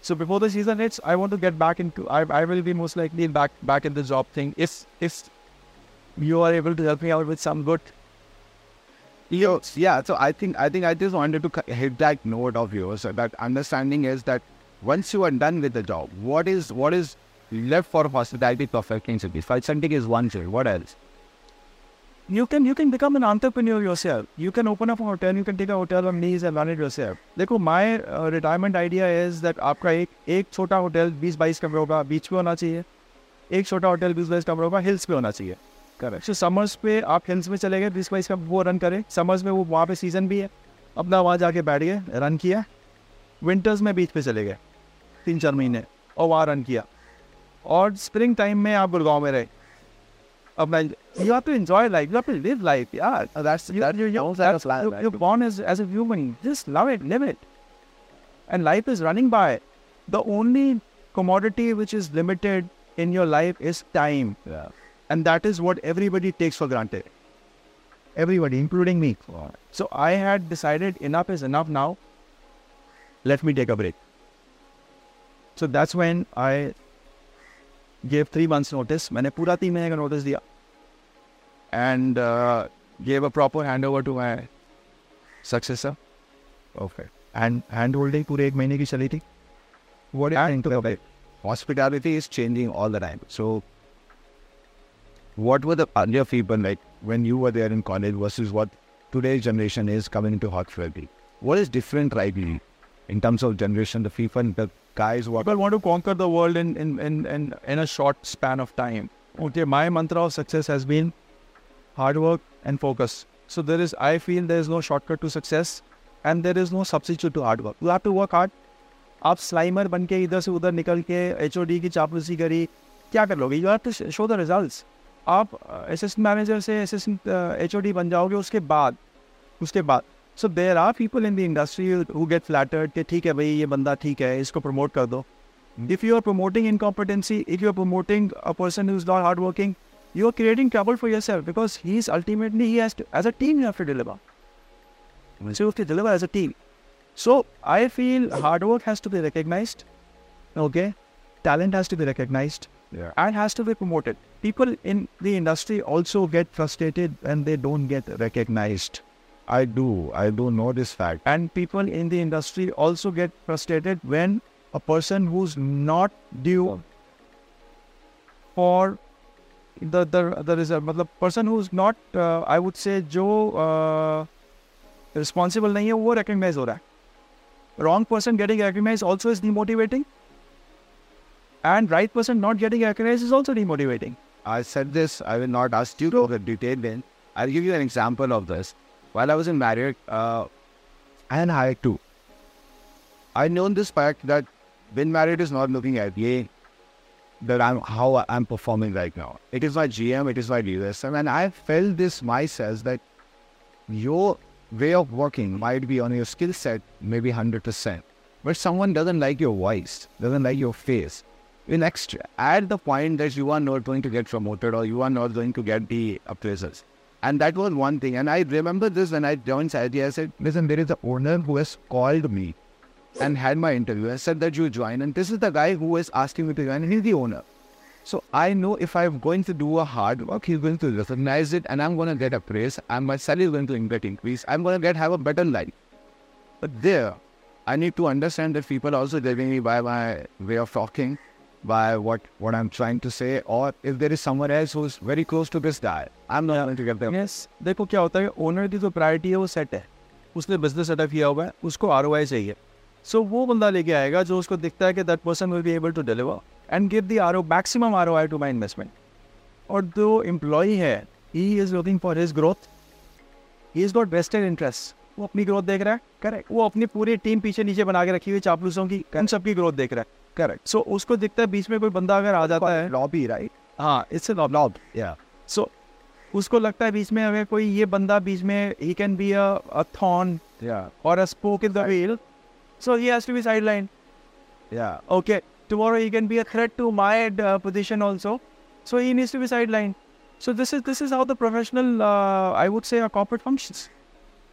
So before the season hits, I want to get back into. I, I will be most likely back back in the job thing. If if you are able to help me out with some good, Yo, yeah, so I think I think I just wanted to c- hit that note of yours. So that understanding is that once you are done with the job, what is what is left for hospitality perfecting cities? Consulting is one thing. What else? you can you can become an entrepreneur yourself. You can open up a hotel. You can take a hotel on lease and run it yourself. देखो my uh, retirement idea is that आपका एक एक छोटा hotel 20-22 कमरों का बीच पे होना चाहिए एक छोटा होटल 20-22 कमरों का हिल्स पे होना चाहिए चक्कर है। समर्स पे आप हिल्स में चले गए बीस बाईस का वो रन करें। समर्स में वो वहाँ पे सीज़न भी है। अपना वहाँ जाके बैठ गए रन किया। विंटर्स में बीच पे चले गए तीन चार महीने और वहाँ रन किया। और स्प्रिंग टाइम में आप गुड़गांव में रहे। Only commodity which is limited in your. Life is time And that is what everybody takes for granted. Everybody, including me. So I had decided enough is enough now. Let me take a break. So that's when I gave three months notice. मैंने पूरा तीन महीने का notice दिया. And uh, gave a proper handover to my successor. Okay. And hand holding पूरे एक महीने की चली थी. What do you And think about it? hospitality is changing all the time. So, what were the earlier people like when you were there in college versus what today's generation is coming into hospitality? What is different right now in terms of generation, the people, the guys who are People want to conquer the world in, in, in, in, in a short span of time. Okay, my mantra of success has been hard work and focus. So there is, I feel there is no shortcut to success and there is no substitute to hard work. You have to work hard. आप स्लाइमर बन के इधर से उधर निकल के H की चापलूसी करी क्या कर लोगे you have to show the results आप असिस्टेंट मैनेजर से असिस्टेंट एच बन जाओगे उसके बाद उसके बाद। So there are people in the industry who get flattered कि ठीक है भाई ये बंदा ठीक है इसको प्रमोट कर दो। If you are promoting incompetency if you are promoting a person is not hard working you are creating trouble for your self because he is ultimately he has as a team you have to deliver so to deliver as a team so I feel hard work has to be recognised okay talent has to be recognised yeah. and has to be promoted. People in the industry also get frustrated when they don't get recognized. I do. I do know this fact. And people in the industry also get frustrated when a person who's not due for the the the result मतलब person who's not uh, I would say जो uh, responsible नहीं है वो recognize हो रहा है wrong person getting recognized also is demotivating and right person not getting recognized is also demotivating I said this, I will not ask you the detail then. I'll give you an example of this. While I was in Marriott, uh, and I too, I know this fact that when Marriott is not looking at me, that I'm how I'm performing right now. It is my GM, it is my leadership, and I felt this myself that your way of working might be on your skill set, maybe hundred percent, but someone doesn't like your voice, doesn't like your face. In next, at the point that you are not going to get promoted or you are not going to get the appraisals. And that was one thing. And I remember this when I joined Saudi. I said, listen, there is an owner who has called me and had my interview. I said that you join. And this is the guy who is asking me to join. And he's the owner. So I know if I'm going to do a hard work, he's going to recognize it and I'm going to get a praise and my salary is going to get increase. I'm going to get have a better life. But there, I need to understand that people are also judging me by my way of talking, by what, what I'm trying to say, or if there is someone else who's very close to this guy, I'm not going to get them. Yes देखो क्या होता है owner की जो priority है वो set है। उसने बिज़नेस सेटअप किया हुआ है उसको आर चाहिए। सो so, वो बंदा लेके आएगा जो उसको दिखता है कि that person will be able to deliver and give the R O maximum R O I to my investment और जो एम्प्लॉई है he is looking for his growth he is got vested interest वो अपनी growth देख रहा है correct वो अपनी पूरी टीम पीछे नीचे बना के रखी हुई चापलूसों की उन सबकी ग्रोथ देख रहा है। करेक्ट सो उसको दिखता है बीच में कोई बंदा अगर आ जाता है। लॉबी राइट हाँ इट्स सो उसको लगता है बीच में अगर कोई ये बंदा बीच में ही कैन बी अ थॉर्न और a spoke in the wheel so he has to be sideline या okay tomorrow he can be a threat to my position also so he needs to be sideline so this is this is how the professional I would say a corporate functions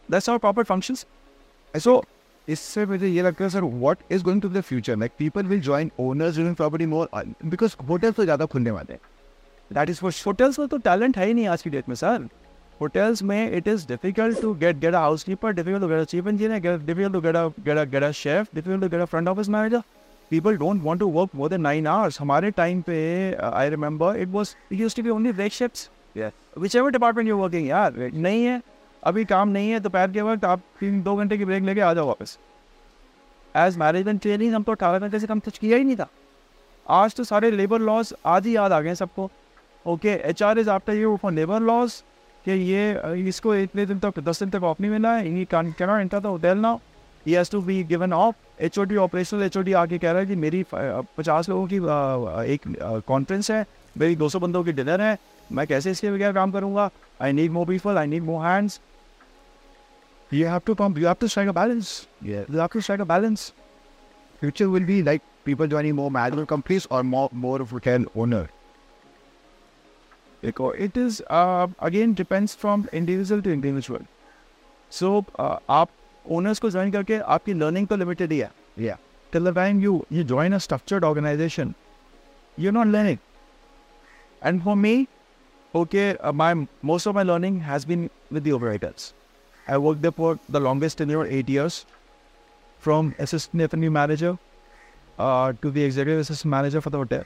that's our corporate functions so इससे मुझे ये लगता है sir what is going to the future like people will join owners driven property more because hotel तो ज़्यादा खुलने वाले हैं That is for hotels में तो talent है ही नहीं आज की डेट में सर hotels में it is difficult to get get a housekeeper, difficult to get a chief engineer, get, difficult to get a get a get a chef, difficult to get a front office manager. People don't want to work more than nine hours. हमारे time पे uh, I remember it was it used to be only break shifts. Yes. Whichever department you're working यार नहीं है अभी काम नहीं है दोपहर के वक्त आप तीन, दो घंटे की ब्रेक लेके आ जाओ वापस। एज मैनेजमेंट ट्रेनिंग हम तो अठारह घंटे से कम कुछ किया ही नहीं था। आज तो सारे लेबर लॉस आज ही याद आ गए सबको। Okay H R is after you for labour laws कि ये, इसको इतने दिन तक, दस दिन तक ऑफ़ नहीं मिला है he can can not enter the hotel now he has to be given off H O D operational H O D आके कह रहा है कि मेरी पचास लोगों की एक कॉन्फ्रेंस है, मेरी दो सौ बंदों की डिनर है, मैं कैसे इसके बगैर काम करूँगा? I need more people I need more hands You have to pump. You have to strike a balance. Yeah. You have to strike a balance. Future will be like people joining more manual companies or more more of retail owner. Because oh, it is uh, again depends from individual to individual. So uh, आप owners को join करके आपकी learning तो limited ही है. Yeah. Till the time you you join a structured organization, you're not learning. And for me, okay, uh, my most of my learning has been with the Oberois. I worked there for the longest tenure, eight years, from assistant F&B manager uh, to the executive assistant manager for the hotel.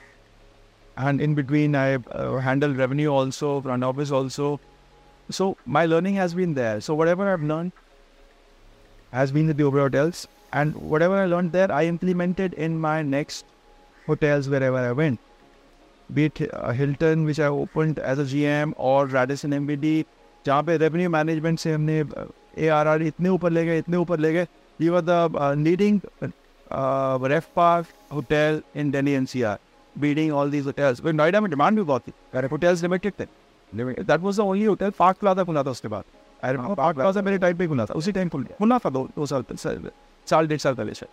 And in between, I uh, handled revenue also, front office also. So my learning has been there. So whatever I've learned has been with the Oberoi hotels. And whatever I learned there, I implemented in my next hotels wherever I went. Be it uh, Hilton, which I opened as a GM, or Radisson MBD, जहाँ पे revenue management से हमने A R R इतने ऊपर ले गए इतने ऊपर ले गए। We were the leading ref park hotel in Delhi N C R beating all these hotels Noida में डिमांड भी बहुत थी होटल्स लिमिटेड थे। That was the only hotel Park Plaza खुला था उसके बाद। पार्क प्लाजा मेरे टाइम पे खुला था उसी टाइम खुल। गया खुला था दो दो साल साल डेढ़ साल पहले से।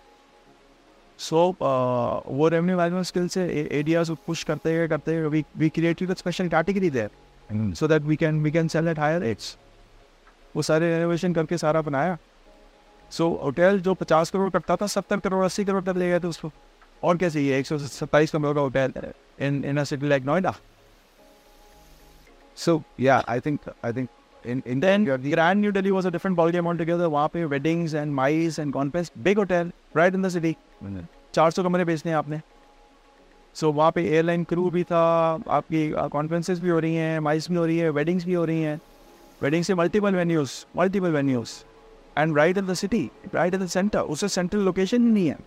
सो वो रेवेन्यू मैनेजमेंट स्किल से एरियाज़ पुश करते गए करते गए। We we created special category there so that we can we can sell at higher rates वो सारे रेनोवेशन करके सारा बनाया सो so, होटल जो पचास करोड़ करता था सत्तर करोड़ अस्सी करोड़ तक ले गए थे उसको और क्या चाहिए एक सौ सत्ताईस करोड़ का hotel in in a city like Noida So yeah, I think I think in in Then the- Grand New Delhi was a different ballgame altogether. वहाँ पे weddings and mice and conference, big hotel right in the city. चार सौ कमरे बेचने हैं आपने so so, वहाँ पे एयरलाइन क्रू भी था आपकी कॉन्फ्रेंसेस भी हो रही हैं माइस भी हो रही है वेडिंग्स भी हो रही हैं वेडिंग से multiple venues multiple venues and right in the city right in the centre उससे सेंट्रल लोकेशन ही नहीं है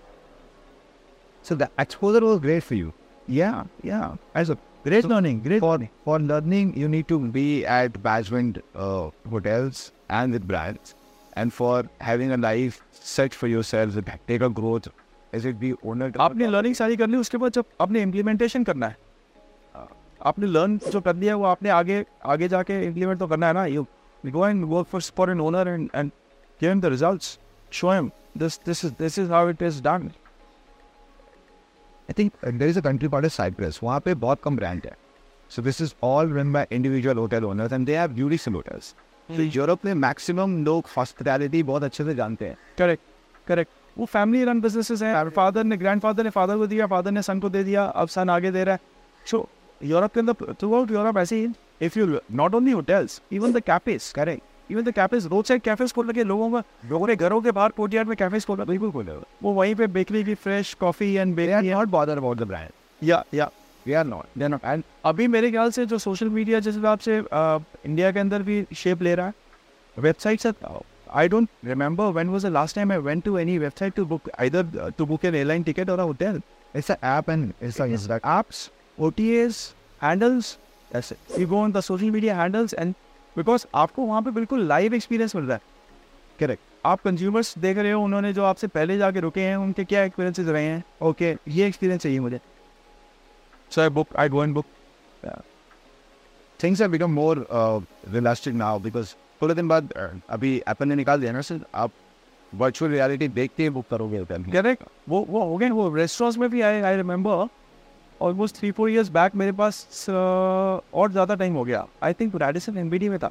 so the exposure was great for you. या या as a great learning great For for learning, you need to be at management uh, hotels and with brands, and for having a life set for yourself, with take a growth, as it be owner आपने learning सारी करनी उसके बाद जब आपने implementation करना है आपने लर्न जो कर लिया वो आपने आगे आगे जाके इम्प्लीमेंट तो करना है ना? You go and work for for an owner and and give him the results show him this this is this is how it is done I think there is a country called Cyprus वहाँ पे बहुत कम brand है। So this is all run by individual hotel owners and they have dutiful hotels तो Europe में maximum लोग hospitality बहुत अच्छे से जानते हैं। करेक्ट करेक्ट वो फैमिली रन बिजनेसेस हैं। फादर ने ग्रैंड फादर ने फादर को दिया फादर ने सन को दे दिया अब सन आगे दे रहा है। सो यूरोप के अंदर थ्रू आउट यूरोप ऐसे ही if you not only hotels even the cafes correct even the cafes roadside cafes खोल लगे लोगों का लोगों ने घरों के बाहर कोर्टयार्ड में कैफेज खोला। बिल्कुल खोले वो वहीं पे बेकरी की fresh coffee and bakery not bothered about the brand. या या we are not. Then and अभी मेरे ख्याल से जो सोशल मीडिया जिस हिसाब से इंडिया के अंदर भी शेप ले रहा है website I don't remember when was the last time I went to any website to book either to book an airline ticket और hotel it's an app and it's a Instagram. Apps OTAs handles that's it. You go on the social media handles and because आपको वहाँ पे बिल्कुल live experience मिल रहा है। Correct आप consumers देख रहे हो उन्होंने जो आपसे पहले जाके रुके हैं उनके क्या एक्सपीरियंसेस रहे हैं? ओके ये एक्सपीरियंस चाहिए मुझे। So I book I go and book things have become more uh, realistic now because थोड़े दिन बाद अभी एप्पल ने निकाल दिया ना सर आप वर्चुअल रियलिटी देखते ही बुक करोगे होटल करेक्ट वो वो हो गए वो रेस्टोरेंट्स में भी I I remember almost three four years back मेरे पास uh, और ज़्यादा टाइम हो गया। आई थिंक रेडिसन एमबीडी में था।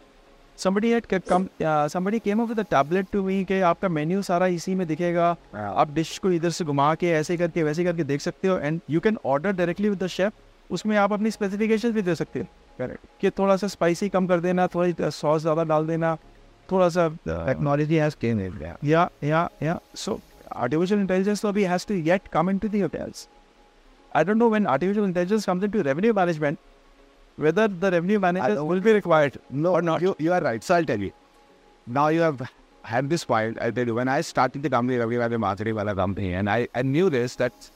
Somebody had come uh, somebody came up with a tablet to me कि आपका मेन्यू सारा इसी में दिखेगा। आप डिश को इधर से घुमा के ऐसे करके वैसे करके देख सकते हो and you can order directly with the chef उसमें आप अपनी स्पेसिफिकेशन भी दे सकते हो। करेक्ट कि थोड़ा सा स्पाइसी कम कर देना थोड़ी सॉस ज़्यादा डाल देना थोड़ा सा uh, technology has came in yeah, yeah, yeah. So artificial intelligence lobby has to yet come into the hotels. I don't know when artificial intelligence comes into revenue management, whether the revenue managers will be required No, or not. You, you are right. So I'll tell you. Now you have had this point. I'll tell you. When I started the company, Ravi Valley Marketing Wala company, and I, I knew this that.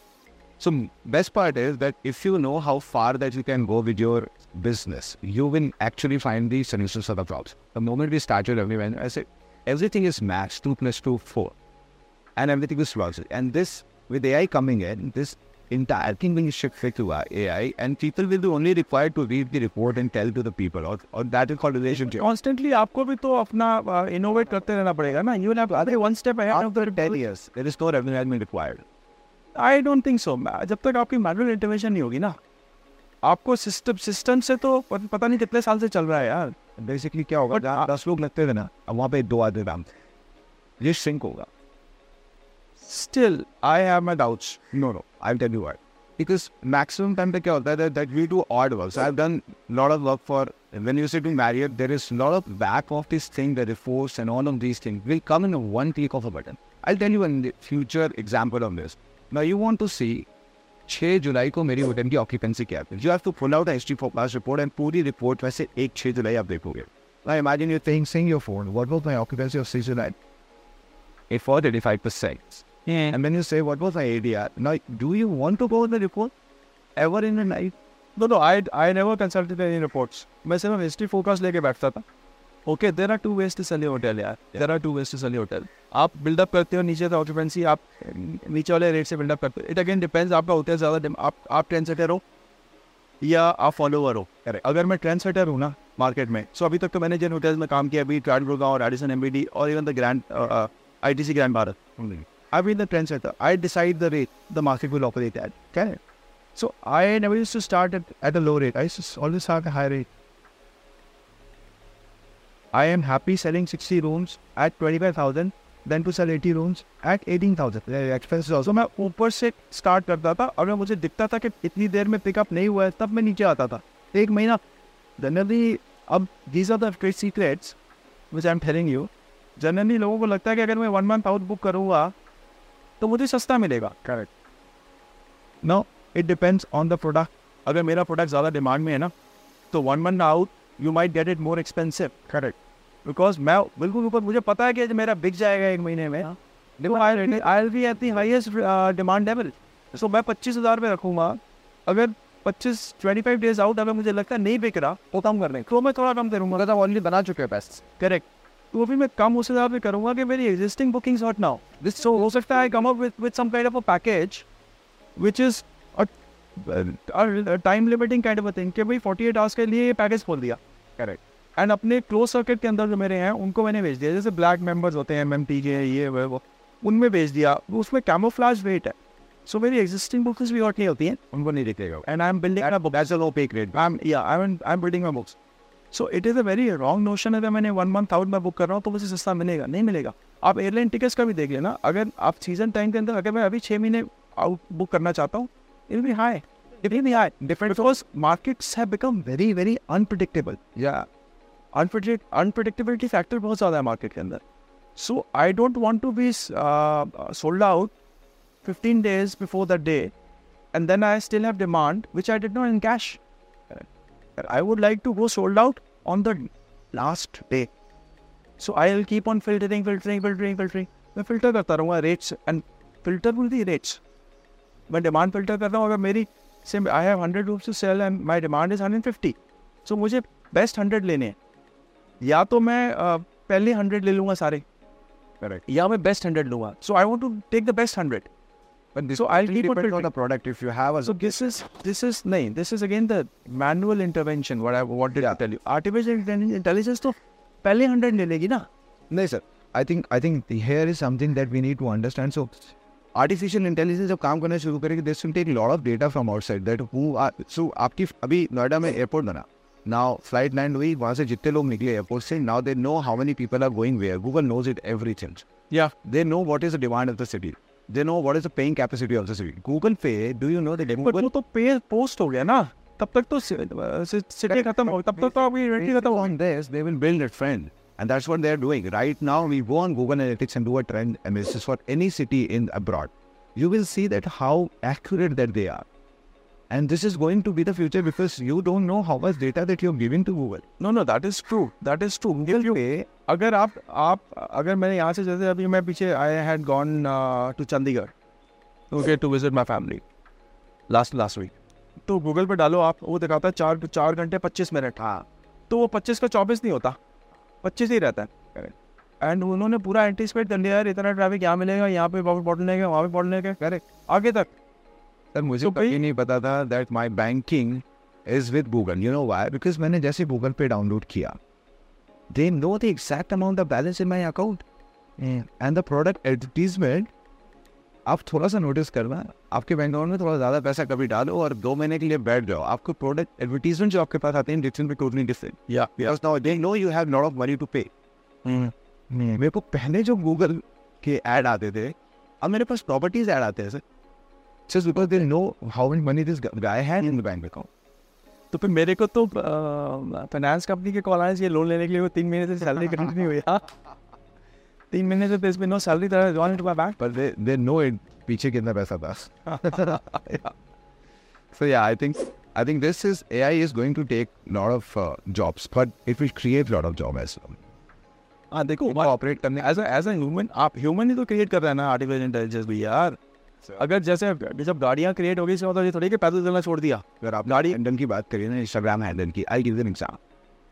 So best part is that if you know how far that you can go with your business, you will actually find the solutions for the problems. The moment we started Ravi Valley, I said everything is max two plus two four, and everything is logic. And this with AI coming in, this entire thing will shift to uh, AI, and people will be only required to read the report and tell to the people, or, or that is called relationship. Constantly आपको भी तो अपना innovate करते रहना पड़ेगा ना you have अरे one step ahead of the Ten years, there is no revenue management required. I don't think so जब तक आपकी मैनुअल इंटरवेंशन नहीं होगी ना आपको सिस्टम सिस्टम से तो पता नहीं कितने साल से चल रहा है यार। बेसिकली क्या होगा? दस लोग लगते थे ना अब वहाँ पे दो आधे दाम ये सिंक होगा। Still I have my doubts no no I tell you word because maximum time पे क्या होता है that we do odd work I done lot of work for when you see do Marriott there is lot of back of this thing the reforce and all of this thing will come in one click of a button I tell you in future example of this Now you want to see 6 जुलाई को मेरी hotel की occupancy क्या है you have to pull out H T focus report and पूरी report वैसे एक 6 जुलाई आप देखोगे Now imagine you're saying, saying your phone, what was my occupancy of 6 July? It was 85%. And when you say, what was the idea? Now, do you want to go on the report ever in your life? No, no, I I never consulted any reports. मैं सिर्फ़ history focus लेके बैठता था okay there are two ways to sell hotel यार there are two ways to sell hotel आप buildup करते हो नीचे से ऑक्यूपेंसी आप नीचे वाले रेट से बिल्डअप करते हो इट अगेन डिपेंड्स आपका होटल ज़्यादा आप आप ट्रेंड सेटर हो या आप फॉलोवर हो अगर मैं ट्रेंड सेटर हूँ ना मार्केट में सो अभी तक तो मैंने जिन होटल्स में काम किया अभी ट्रांड गुड़गांव रेडिसन एम और even the Grand I T C Grand Bharat trendsetter. I decide the rate the market will operate at. Okay. So I never used to start at, at a low rate. I used to s- always have a high rate. I am happy selling 60 rooms at 25,000 than to sell 80 rooms at 18,000. The expenses also. मैं ऊपर से start करता था अगर मुझे दिखता था कि इतनी देर में पिकअप नहीं हुआ है तब मैं नीचे आता था एक महीना जनरली अब these are the trade secrets which I am telling you generally लोगों को लगता है कि अगर मैं वन मंथ आउट बुक करूँगा तो मुझे सस्ता मिलेगा correct no it depends on the product अगर मेरा प्रोडक्ट ज़्यादा डिमांड में है ना तो one month out you might get it more expensive correct because मैं बिल्कुल ऊपर मुझे पता है कि मेरा बिक जाएगा एक महीने में। देखो I be at the highest demand level so मैं पच्चीस हज़ार में रखूँगा। अगर पच्चीस ट्वेंटी फाइव डेज़ आउट अगर मुझे लगता है नहीं बिक रहा तो कम करने तो मैं थोड़ा कम करूँगा। मतलब ऑलरेडी बना चुके हैं बेस्ट करेक्ट तो अभी मैं कम उस हिसाब से करूँगा कि मेरी existing bookings hot now this so हो सकता है come up with with some kind of a package which is time limiting kind of thing कि भाई 48 आवर्स के लिए ये पैकेज खोल दिया। करेक्ट एंड अपने क्लोज सर्किट के अंदर जो मेरे हैं उनको मैंने भेज दिया। जैसे ब्लैक मेंबर्स होते हैं एम के ये वो वो उनमें भेज दिया। उसमें कैमोफ्लाज वेट है। सो मेरी एग्जिस्टिंग बुक्स भी हॉट नहीं होती हैं। उनको नहीं दिखेगा and I'm building a book. That's a low pay grade. I'm yeah, I'm I'm building my books. So it is a very wrong notion अगर मैंने वन मंथ आउट में बुक कर रहा हूँ तो मुझे सस्ता मिलेगा। नहीं मिलेगा। आप एयरलाइन टिकट्स का भी देख लेना। अगर आप सीज़न टाइम के अंदर अगर मैं अभी छः महीने आउट बुक करना चाहता हूँ it be high it be high different because markets have become very very unpredictable Yeah. अनप्रडिक्ट unpredictability factor बहुत ज़्यादा है मार्केट के अंदर सो I don't want to be sold out 15 days before the day and then I still have demand which I did not in cash. I would like to go sold out on the last day. So I'll keep on filtering, filtering, filtering, filtering. मैं filter करता रहूँगा rates and filter will be rates. मैं demand filter करता हूँ अगर मेरी से I have 100 rooms to sell and my demand is 150. So मुझे best 100 लेने हैं या तो मैं uh, पहले 100 ले लूँगा सारे Correct. या मैं बेस्ट 100 लूँगा so I want to take the best 100 But this So I'll keep on on the product. If you have a So this is this is nahi. This is again the manual intervention. What I wanted Yeah. to tell you. Artificial intelli- intelligence तो पहले hundred ले लेगी ना No, sir. I think I think here is something that we need to understand. So, artificial intelligence जब काम करना शुरू करेगी this take load of data from outside that who so आपकी अभी नोएडा में एयरपोर्ट बना। नाउ फ़्लाइट लैंड हुई वहाँ से जितने लोग निकले एयरपोर्ट से now they know how many people are going where Google knows it everything या they know what is the demand of the city they know what is the paying capacity of the city Google pay do you know the वो तो पे post हो गया ना। तब तक तो सिटी खत्म हो तब तक तो आपकी इवेंट खत्म हो this they will build it friend And that's what they're doing. Right now, we go on Google Analytics and do a trend analysis for any city in abroad. You will see that how accurate that they are. And this is going to be the future because you don't know how much data that you're giving to Google. No know that is true that is true Google Pay, अगर आप आप अगर मैंने यहाँ से जैसे अभी मैं पीछे I had gone to Chandigarh okay to visit my family last last week तो गूगल पे डालो आप वो दिखाता है चार चार घंटे पच्चीस मिनट हाँ तो वो पच्चीस का चौबीस नहीं होता पच्चीस ही रहता है। एंड उन्होंने पूरा एंटिसिपेट कर लिया यार इतना ट्रैफ़िक यहाँ मिलेगा यहाँ पे बॉटल है वहाँ पे बॉटल है करेक्ट आगे तक। सर मुझे So, कभी नहीं पता था that my banking is with Google you know why because मैंने जैसे गूगल पे डाउनलोड किया they know the exact amount of balance in my account and the product advertisement आप थोड़ा सा नोटिस करना आपके बैंक अकाउंट में थोड़ा ज़्यादा पैसा कभी डालो और दो महीने के लिए बैठ जाओ। आपको प्रोडक्ट एडवर्टीजमेंट जो आपके पास आते हैं डिफरेंट टोटली डिफरेंट या because now they know you have lot of money to pay मेरे को पहले जो गूगल के ऐड आते थे अब मेरे पास प्रॉपर्टीज़ ऐड आते हैं sir because they know how much money this gu- guy had in the bank account. तो फिर मेरे को तो फाइनेंस कंपनी के कॉल आए ये लोन लेने के लिए वो तीन महीने से सैलरी कंटिन्यू हुई हाँ तीन महीने से been no salary that has gone into my bank But they, they know it पीछे कितना पैसा था. So yeah, I think I think this is AI is going to take a lot of uh, jobs, but it will create a lot of job as well. हाँ देखो operate करने as as human आप human ही तो create कर रहे हैं ना आर्टिफिशियल इंटेलिजेंस भी यार। अगर जैसे जब गाड़ियाँ क्रिएट हो गई इसका मतलब ये थोड़ी कि पैदल चलना छोड़ दिया। अगर आप गाड़ी- हैंडल की बात करिए ना इंस्टाग्राम हैंडल की I give an exam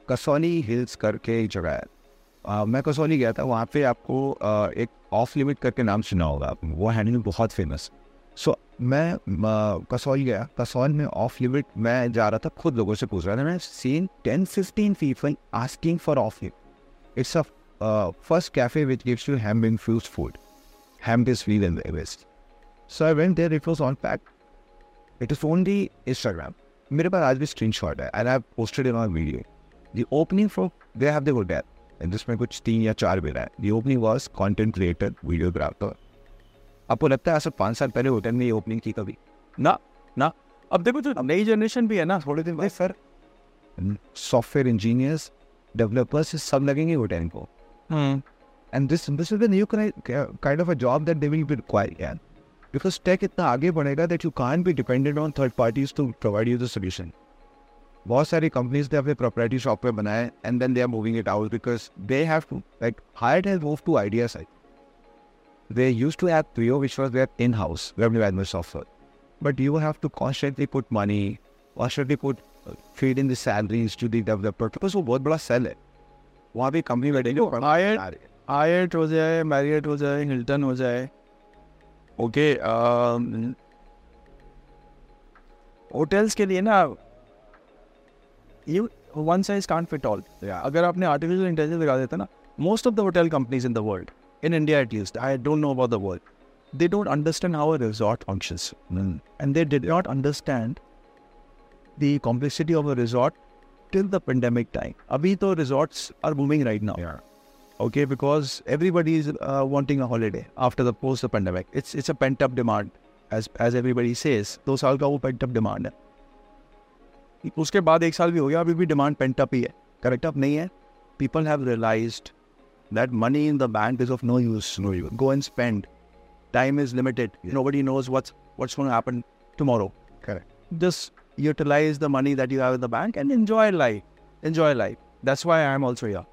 Kasauli hills करके जगह है। अ, मैं कसौली गया था वहाँ पे आपको अ, एक ऑफ़ लिमिट करके नाम सुना होगा आपने वो हैंडल बहुत फ़ेमस सो मैं अ, कसौल गया कसौल में ऑफ़ लिमिट मैं जा रहा था खुद लोगों से पूछ रहा था मैं seen ten fifteen people asking for off limit it's a first cafe which gives you hemp infused food is free in the West. So I went there, it was on pack. It was only Instagram. मेरे पास आज भी screen shot है and I posted in on video the opening from they have the hotel and जिसमें कुछ तीन या चार बेरा है ये opening was content creator videographer आपको लगता है ऐसा पाँच साल पहले होटल में ये ओपनिंग की कभी? ना ना। अब देखो जो नई जनरेशन भी है ना थोड़े दिन सर सॉफ्टवेयर इंजीनियर्स डेवलपर्स सब लगेंगे होटल को। And this this is the new kind of a job that they will be require यार बिकॉज़ टेक इतना आगे बढ़ेगा that you can be dependent on third parties to provide you the solution बहुत सारी companies ने अपने property shop पे बनाए and then they are moving it out because they have to like Hyatt has move to idea side they use to have प्रियो which was there in house web development software but you have to constantly put money constantly put feed in the salaries to the developer because वो बहुत बड़ा cell है वहाँ भी company बैठेगी आयट हो। जाए मैरियट हो जाए हिल्टन हो जाए। ओके होटल्स के लिए ना ये one size can't fit all अगर आपने आर्टिफिशियल इंटेलिजेंस लगा देता ना most of the hotel companies in the world in India at least I don't know about the world they don't understand how resort functions and they did not understand the complexity of a resort till the pandemic time अभी तो resorts are moving right now okay because everybody is wanting a holiday after the post the pandemic it's it's a pent up demand as everybody says दो साल का वो paint up demand है। उसके बाद एक साल भी हो गया अभी भी डिमांड पेंटअप ही है। करेक्ट अप नहीं है। People have realise that money in the bank is of no use no use go and spend time is limited nobody knows what's happen tomorrow correct just utilise the money that you have in the bank and enjoy life enjoy life that's why I am also yeah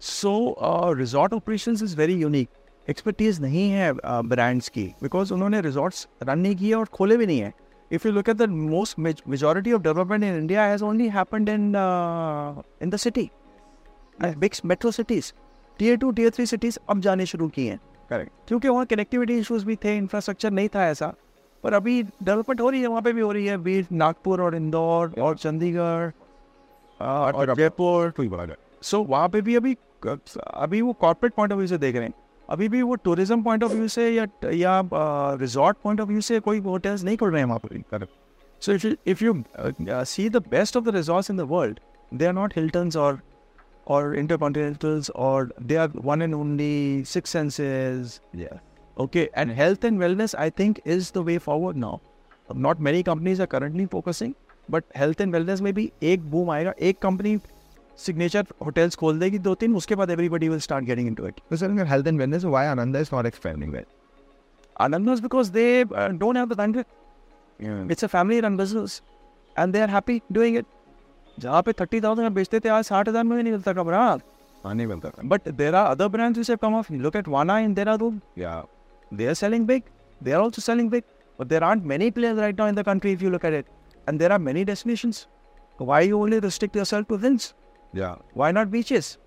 so resort operation is very unique expertise नहीं है brands की. Because उन्होंने resorts run नहीं किए और खोले भी नहीं है. If you look at the most majority of development in India has only happened in uh, in the city, uh, big metro cities, tier two, tier three cities अब जाने शुरू किए हैं. Correct. क्योंकि वहाँ कनेक्टिविटी इश्यूज़ भी थे infrastructure नहीं था ऐसा। पर अभी डेवलपमेंट हो रही है वहाँ पे भी हो रही है बीट नागपुर और इंदौर और चंडीगढ़ आ, और जयपुर। है सो वहाँ पे भी अभी अभी वो कॉर्पोरेट पॉइंट ऑफ़ व्यू से देख रहे हैं। अभी भी वो टूरिज़्म पॉइंट ऑफ़ व्यू से या या रिजॉर्ट पॉइंट ऑफ़ व्यू से कोई होटल्स नहीं खुल रहे हैं वहाँ पर so if if you see the best of the resort in the world they are not Hilton और और इंटरकॉन्टिनेंटल्स और they are one and only Six Senses okay and health and wellness I think is the way forward now not many companies are currently focusing but health and wellness में भी एक boom आएगा एक company signature hotels खोल देगी दो तीन उसके बाद everybody will start getting into it. But sir, in health and wellness, why Ananda is not expanding well? Ananda is because they uh, don't have the bandwidth. Yeah. It's a family-run business, and they are happy doing it. जहाँ पे thirty thousand बेचते थे आज साठ हज़ार में नहीं मिलता कपड़ा नहीं मिलता but there are other brands which have come of look at Vana in Dehradun yeah they are selling big they are also selling big but there are many players right now in the country if you look at it and there are many destinations why you only restrict yourself to hills Yeah. Why not beaches?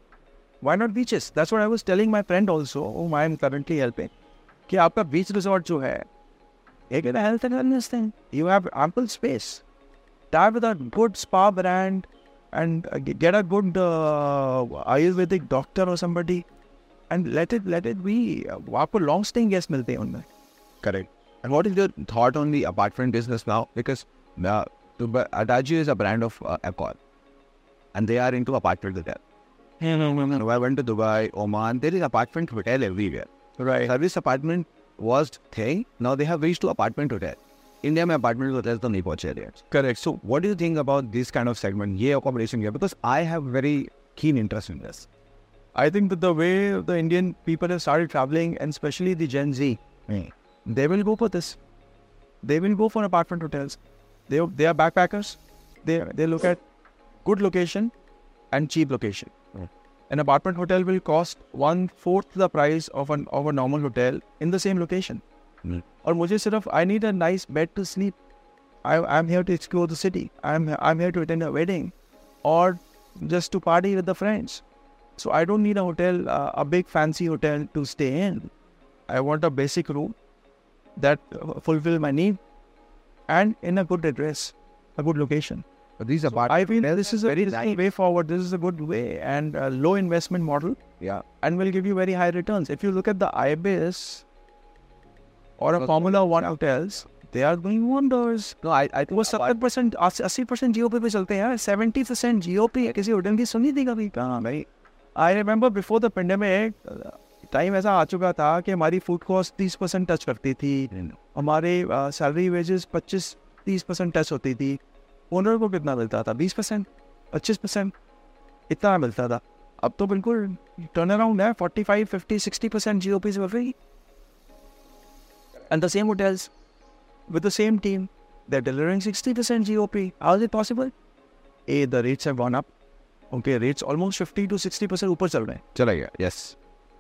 Why not beaches? That's what I was telling my friend also, whom I am currently helping. कि आपका beach resort जो है एक है health and wellness thing you have ample space type with a good spa brand and get a good Ayurvedic doctor और somebody and let it let it be आपको long staying guest मिलते हैं उनमें correct and what is your thought on the apartment business now because अटाजी is a brand of alcohol And they are into apartment hotel. So I went to Dubai, Oman. There is apartment hotel everywhere. right Service apartment was thing. Now they have reached to apartment hotel. India में apartment hotels तो नहीं पहुंचे रहे हैं. correct So what do you think about this kind of segment? ये accommodation here because I have very keen interest in this. I think that the way the Indian people have started traveling and especially the Gen Z they will go for this. They will go for apartment hotels. They they are backpackers. They they look at good location and cheap location. An apartment hotel will cost one fourth the price of an of a normal hotel in the same location. Hmm. और मुझे सिर्फ I need a nice bed to sleep. I I'm here to explore the city. I'm I'm here to attend a wedding, or just to party with the friends. So I don't need a hotel, uh, a big fancy hotel to stay in. I want a basic room that uh, fulfill my need and in a good address, a good location. But These are So I feel this is a very nice. way forward. This is a good way and a low investment model Yeah. and will give you very high returns. If you look at the IBIS or a Because- Formula One hotels, they are doing wonders. No, I I वो सत्तर percent अस्सी percent GOP पे चलते हैं यार seventy percent GOP किसी hotel की सुनी थी कभी कहाँ भाई I remember before the pandemic time ऐसा आ चुका था कि हमारी फ़ूड कॉस्ट तीस परसेंट टच करती थी हमारे सैलरी वेजेस पच्चीस तीस परसेंट टच होती थी ओनर को कितना मिलता था बीस परसेंट पच्चीस परसेंट इतना मिलता था अब तो बिल्कुल टर्न अराउंड है forty five fifty sixty percent G O P से And the same hotels with the same team, they're delivering 60% GOP. How is it possible? A, the rates have gone up. Okay, rates almost 50 to 60% ऊपर चल रहे हैं. चला गया. Yes.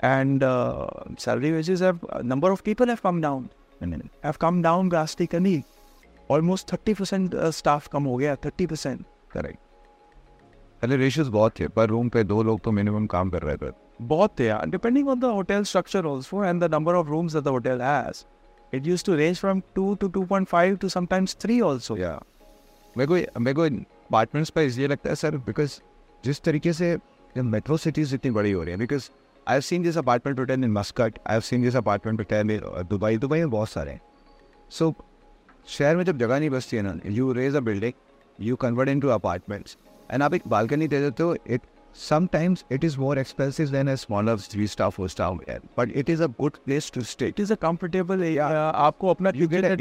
And uh, salary wages have, uh, number of people have come down. Have come down drastically. Almost 30% uh, staff कम हो गया, 30%. Correct. पहले ratios बहुत थे पर रूम पे दो लोग तो मिनिमम काम कर रहे थे। बहुत थे यार depending on the hotel structure also and the number of rooms the hotel has it use to range from two to two point five to sometimes three also yeah मेरे को मेरे को अपार्टमेंट्स पर इसलिए लगता है सर बिकॉज़ जिस तरीके से मेट्रो सिटीज़ इतनी बड़ी हो रही है because I have seen this apartment hotel in Muscat I have seen this apartment hotel in Dubai Dubai में बहुत सारे हैं। सो शहर में जब जगह नहीं बचती है ना you raise a building you convert in to apartments and आप एक बालकनी दे देते हो it sometimes it is more expensive than a smaller three star four star hotel but it is a good place to stay. It is a comfortable area आपको अपना you get a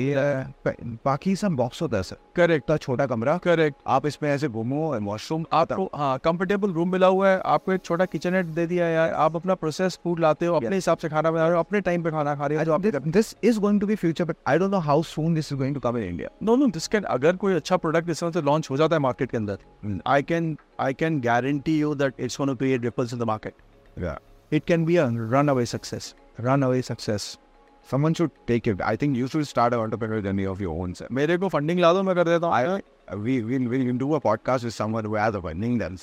बाकी सब box होता है sir correct छोटा कमरा। Correct आप इसमें ऐसे घूमो वॉशरूम आपको हाँ कंफर्टेबल रूम मिला हुआ है। आपको एक छोटा किचन नेट दे दिया है। आप अपना प्रोसेस फ़ूड लाते हो अपने हिसाब से खाना बना रहे हो अपने टाइम पे खाना खा रहे हो जो आप this, this is going to be future but I don't know how soon this is going to come in India. No no this can अगर कोई अच्छा प्रोडक्ट इस तरह से लॉन्च हो जाता है मार्केट के अंदर I can I can guarantee you that it's going to create ripples in the market yeah it can be a run away success run away success someone should take it I think you should start an entrepreneurial journey of your own sir मेरे को funding ला दो मैं कर देता हूँ I we will we will do a podcast with someone who has a funding then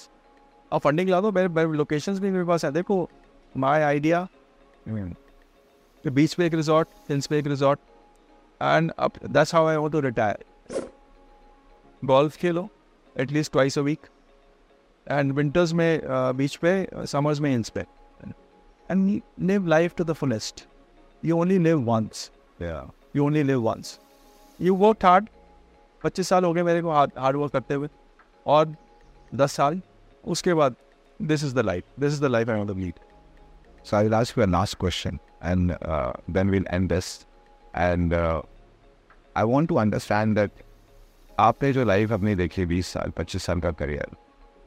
अब funding ला दो मेरे मेरे लोकेशंस भी मेरे पास है देखो माय आइडिया बीच पे एक रिजॉर्ट हिल्स पे एक रिजॉर्ट एंड अब that's how I want to retire golf Khelo at least twice a week And winters में बीच पे समर्स में हिल्स पे. And live life to the fullest you only live once you only live once you work hard पच्चीस साल हो गए मेरे को हार्ड वर्क करते हुए. और दस साल उसके बाद this is the life this is the life I want to lead So I will ask you a last question, and uh, then we'll end this. And uh, I want to understand that आपने जो life अपनी देखी बीस साल पच्चीस साल का career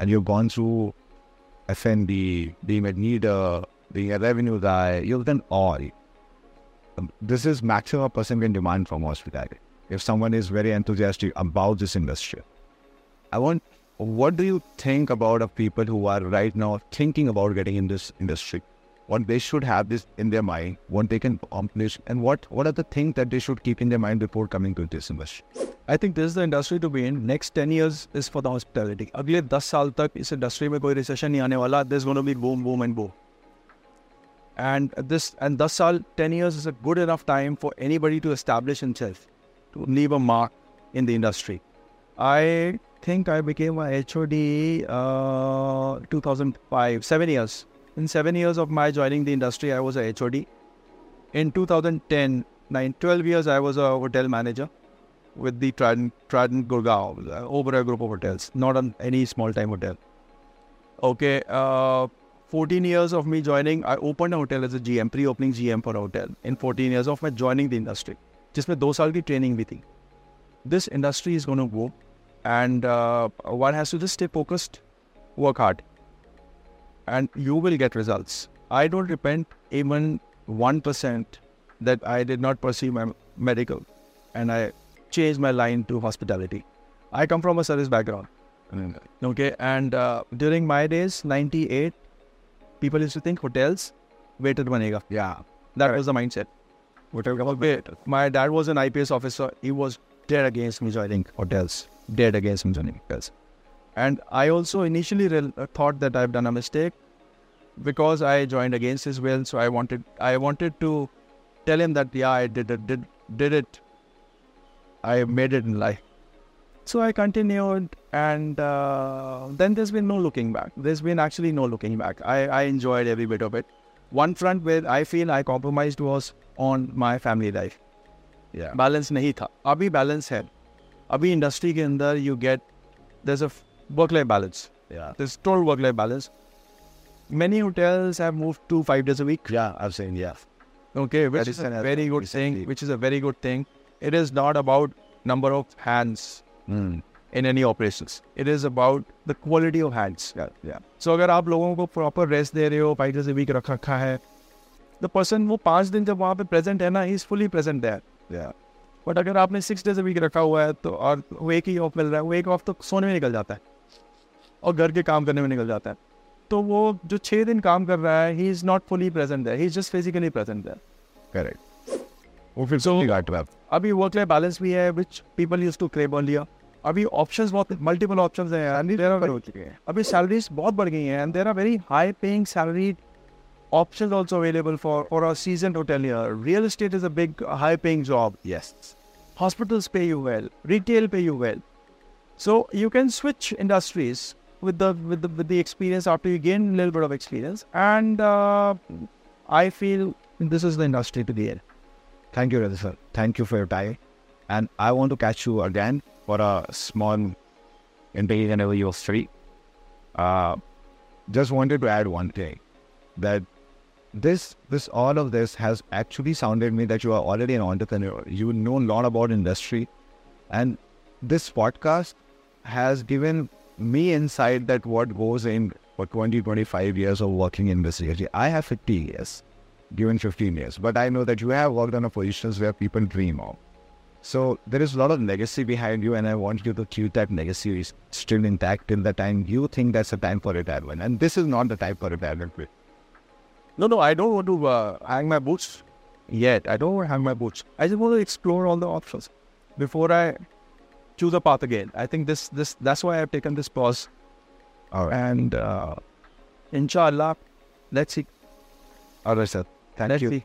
and you've gone through F&B, being a leader, being a revenue guy, you've done all. Um, this is maximum a person can demand from hospitality. If someone is very enthusiastic about this industry, I want. What do you think about of people who are right now thinking about getting in this industry? What they should have this in their mind, what they can accomplish, and what what are the things that they should keep in their mind before coming to this industry? I think this the industry to be in next ten years is for the hospitality अगले दस साल तक इस industry में कोई recession नहीं आने वाला this gonna be boom boom and boom and this and दस साल ten years is a good enough time for any buddy to establish in self to leave a mark in the industry I think I became a HOD uh, 2005, seven years. In seven years of my joining the industry, I was a HOD. In 2010, nine, 12 years, I was a hotel manager with the Trident, Trident Gurgaon, uh, over a group of hotels, not on any small time hotel. Okay, uh, 14 years of me joining, I opened a hotel as a GM, pre-opening GM for a hotel. In 14 years of my joining the industry, जिसमें दो साल की training भी थी. This industry is going to go, and uh, one has to just stay focused, work hard, and you will get results. I don't repent even one percent that I did not pursue my medical, and I changed my line to hospitality. I come from a service background. Okay, and uh, during my days, 98, people used to think hotels, waiter banega. Yeah. That was the mindset. Hotel ka Wait, my dad was an IPS officer. He was dead against me joining hotels. Dead against me joining hotels. And I also initially uh, thought that I've done a mistake because I joined against his will. So I wanted I wanted to tell him that yeah, I did it, did did it. I made it in life. So I continued, and uh, then there's been no looking back. There's been actually no looking back. I, I enjoyed every bit of it. One front where I feel I compromised was on my family life. Yeah. Balance nahi tha. Abhi balance hai. Abhi industry ke andar you get there's a work life balance Yeah. there's total work life balance many hotels have moved to five days a week Yeah. I've seen. Yeah. okay which That is is a very good recently. thing which is a very good thing it is not about number of hands Mm. in any operations it is about the quality of hands Yeah. Yeah. सो अगर आप लोगों को proper rest दे रहे हो five days week रख रखा है the person वो पाँच दिन जब वहाँ पे प्रेजेंट है ना ही इज़ फुली प्रेजेंट है Yeah. बट अगर आपने सिक्स डेज़ वीक रखा हुआ है तो और वो एक ही ऑफ़ मिल रहा है वो एक ऑफ़ तो सोने में निकल जाता है और घर के काम करने में निकल जाता है। तो वो जो छः दिन काम कर रहा है he is not fully present है he is just physically present है करेक्ट वो फिर से अभी वर्क लाइफ बैलेंस भी है which people use to crave on लिया अभी ऑप्शन बहुत मल्टीपल ऑप्शन है। अभी सैलरीज बहुत बढ़ गई हैं and there are very high paying salary option also available for for are season hotel real estate is a big high paying job yes hospitals pay you well retail pay you well so you can switch industries with the with the with the experience after you gain a little bit of experience and uh, i feel this is the industry to be in Thank you, Rajat sir. Thank you for your time. And I want to catch you again for a small interview whenever you're free. Uh, just wanted to add one thing that this this all of this has actually sounded me that you are already an entrepreneur. You know a lot about industry, and this podcast has given me inside that what goes in for 20 25 years of working in this industry. I have 50 years given 15 years. But I know that you have worked on a positions where people dream of. So there is a lot of legacy behind you, and I want you to keep that legacy still intact till the time you think that's the time for retirement. And this is not the time for retirement. No, no, I don't want to uh, hang my boots yet. I don't want to hang my boots. I just want to explore all the options before I choose a path again. I think this, this, that's why I've taken this pause. All right. And uh, inshallah, let's see. All right, sir. Thank let's you. see.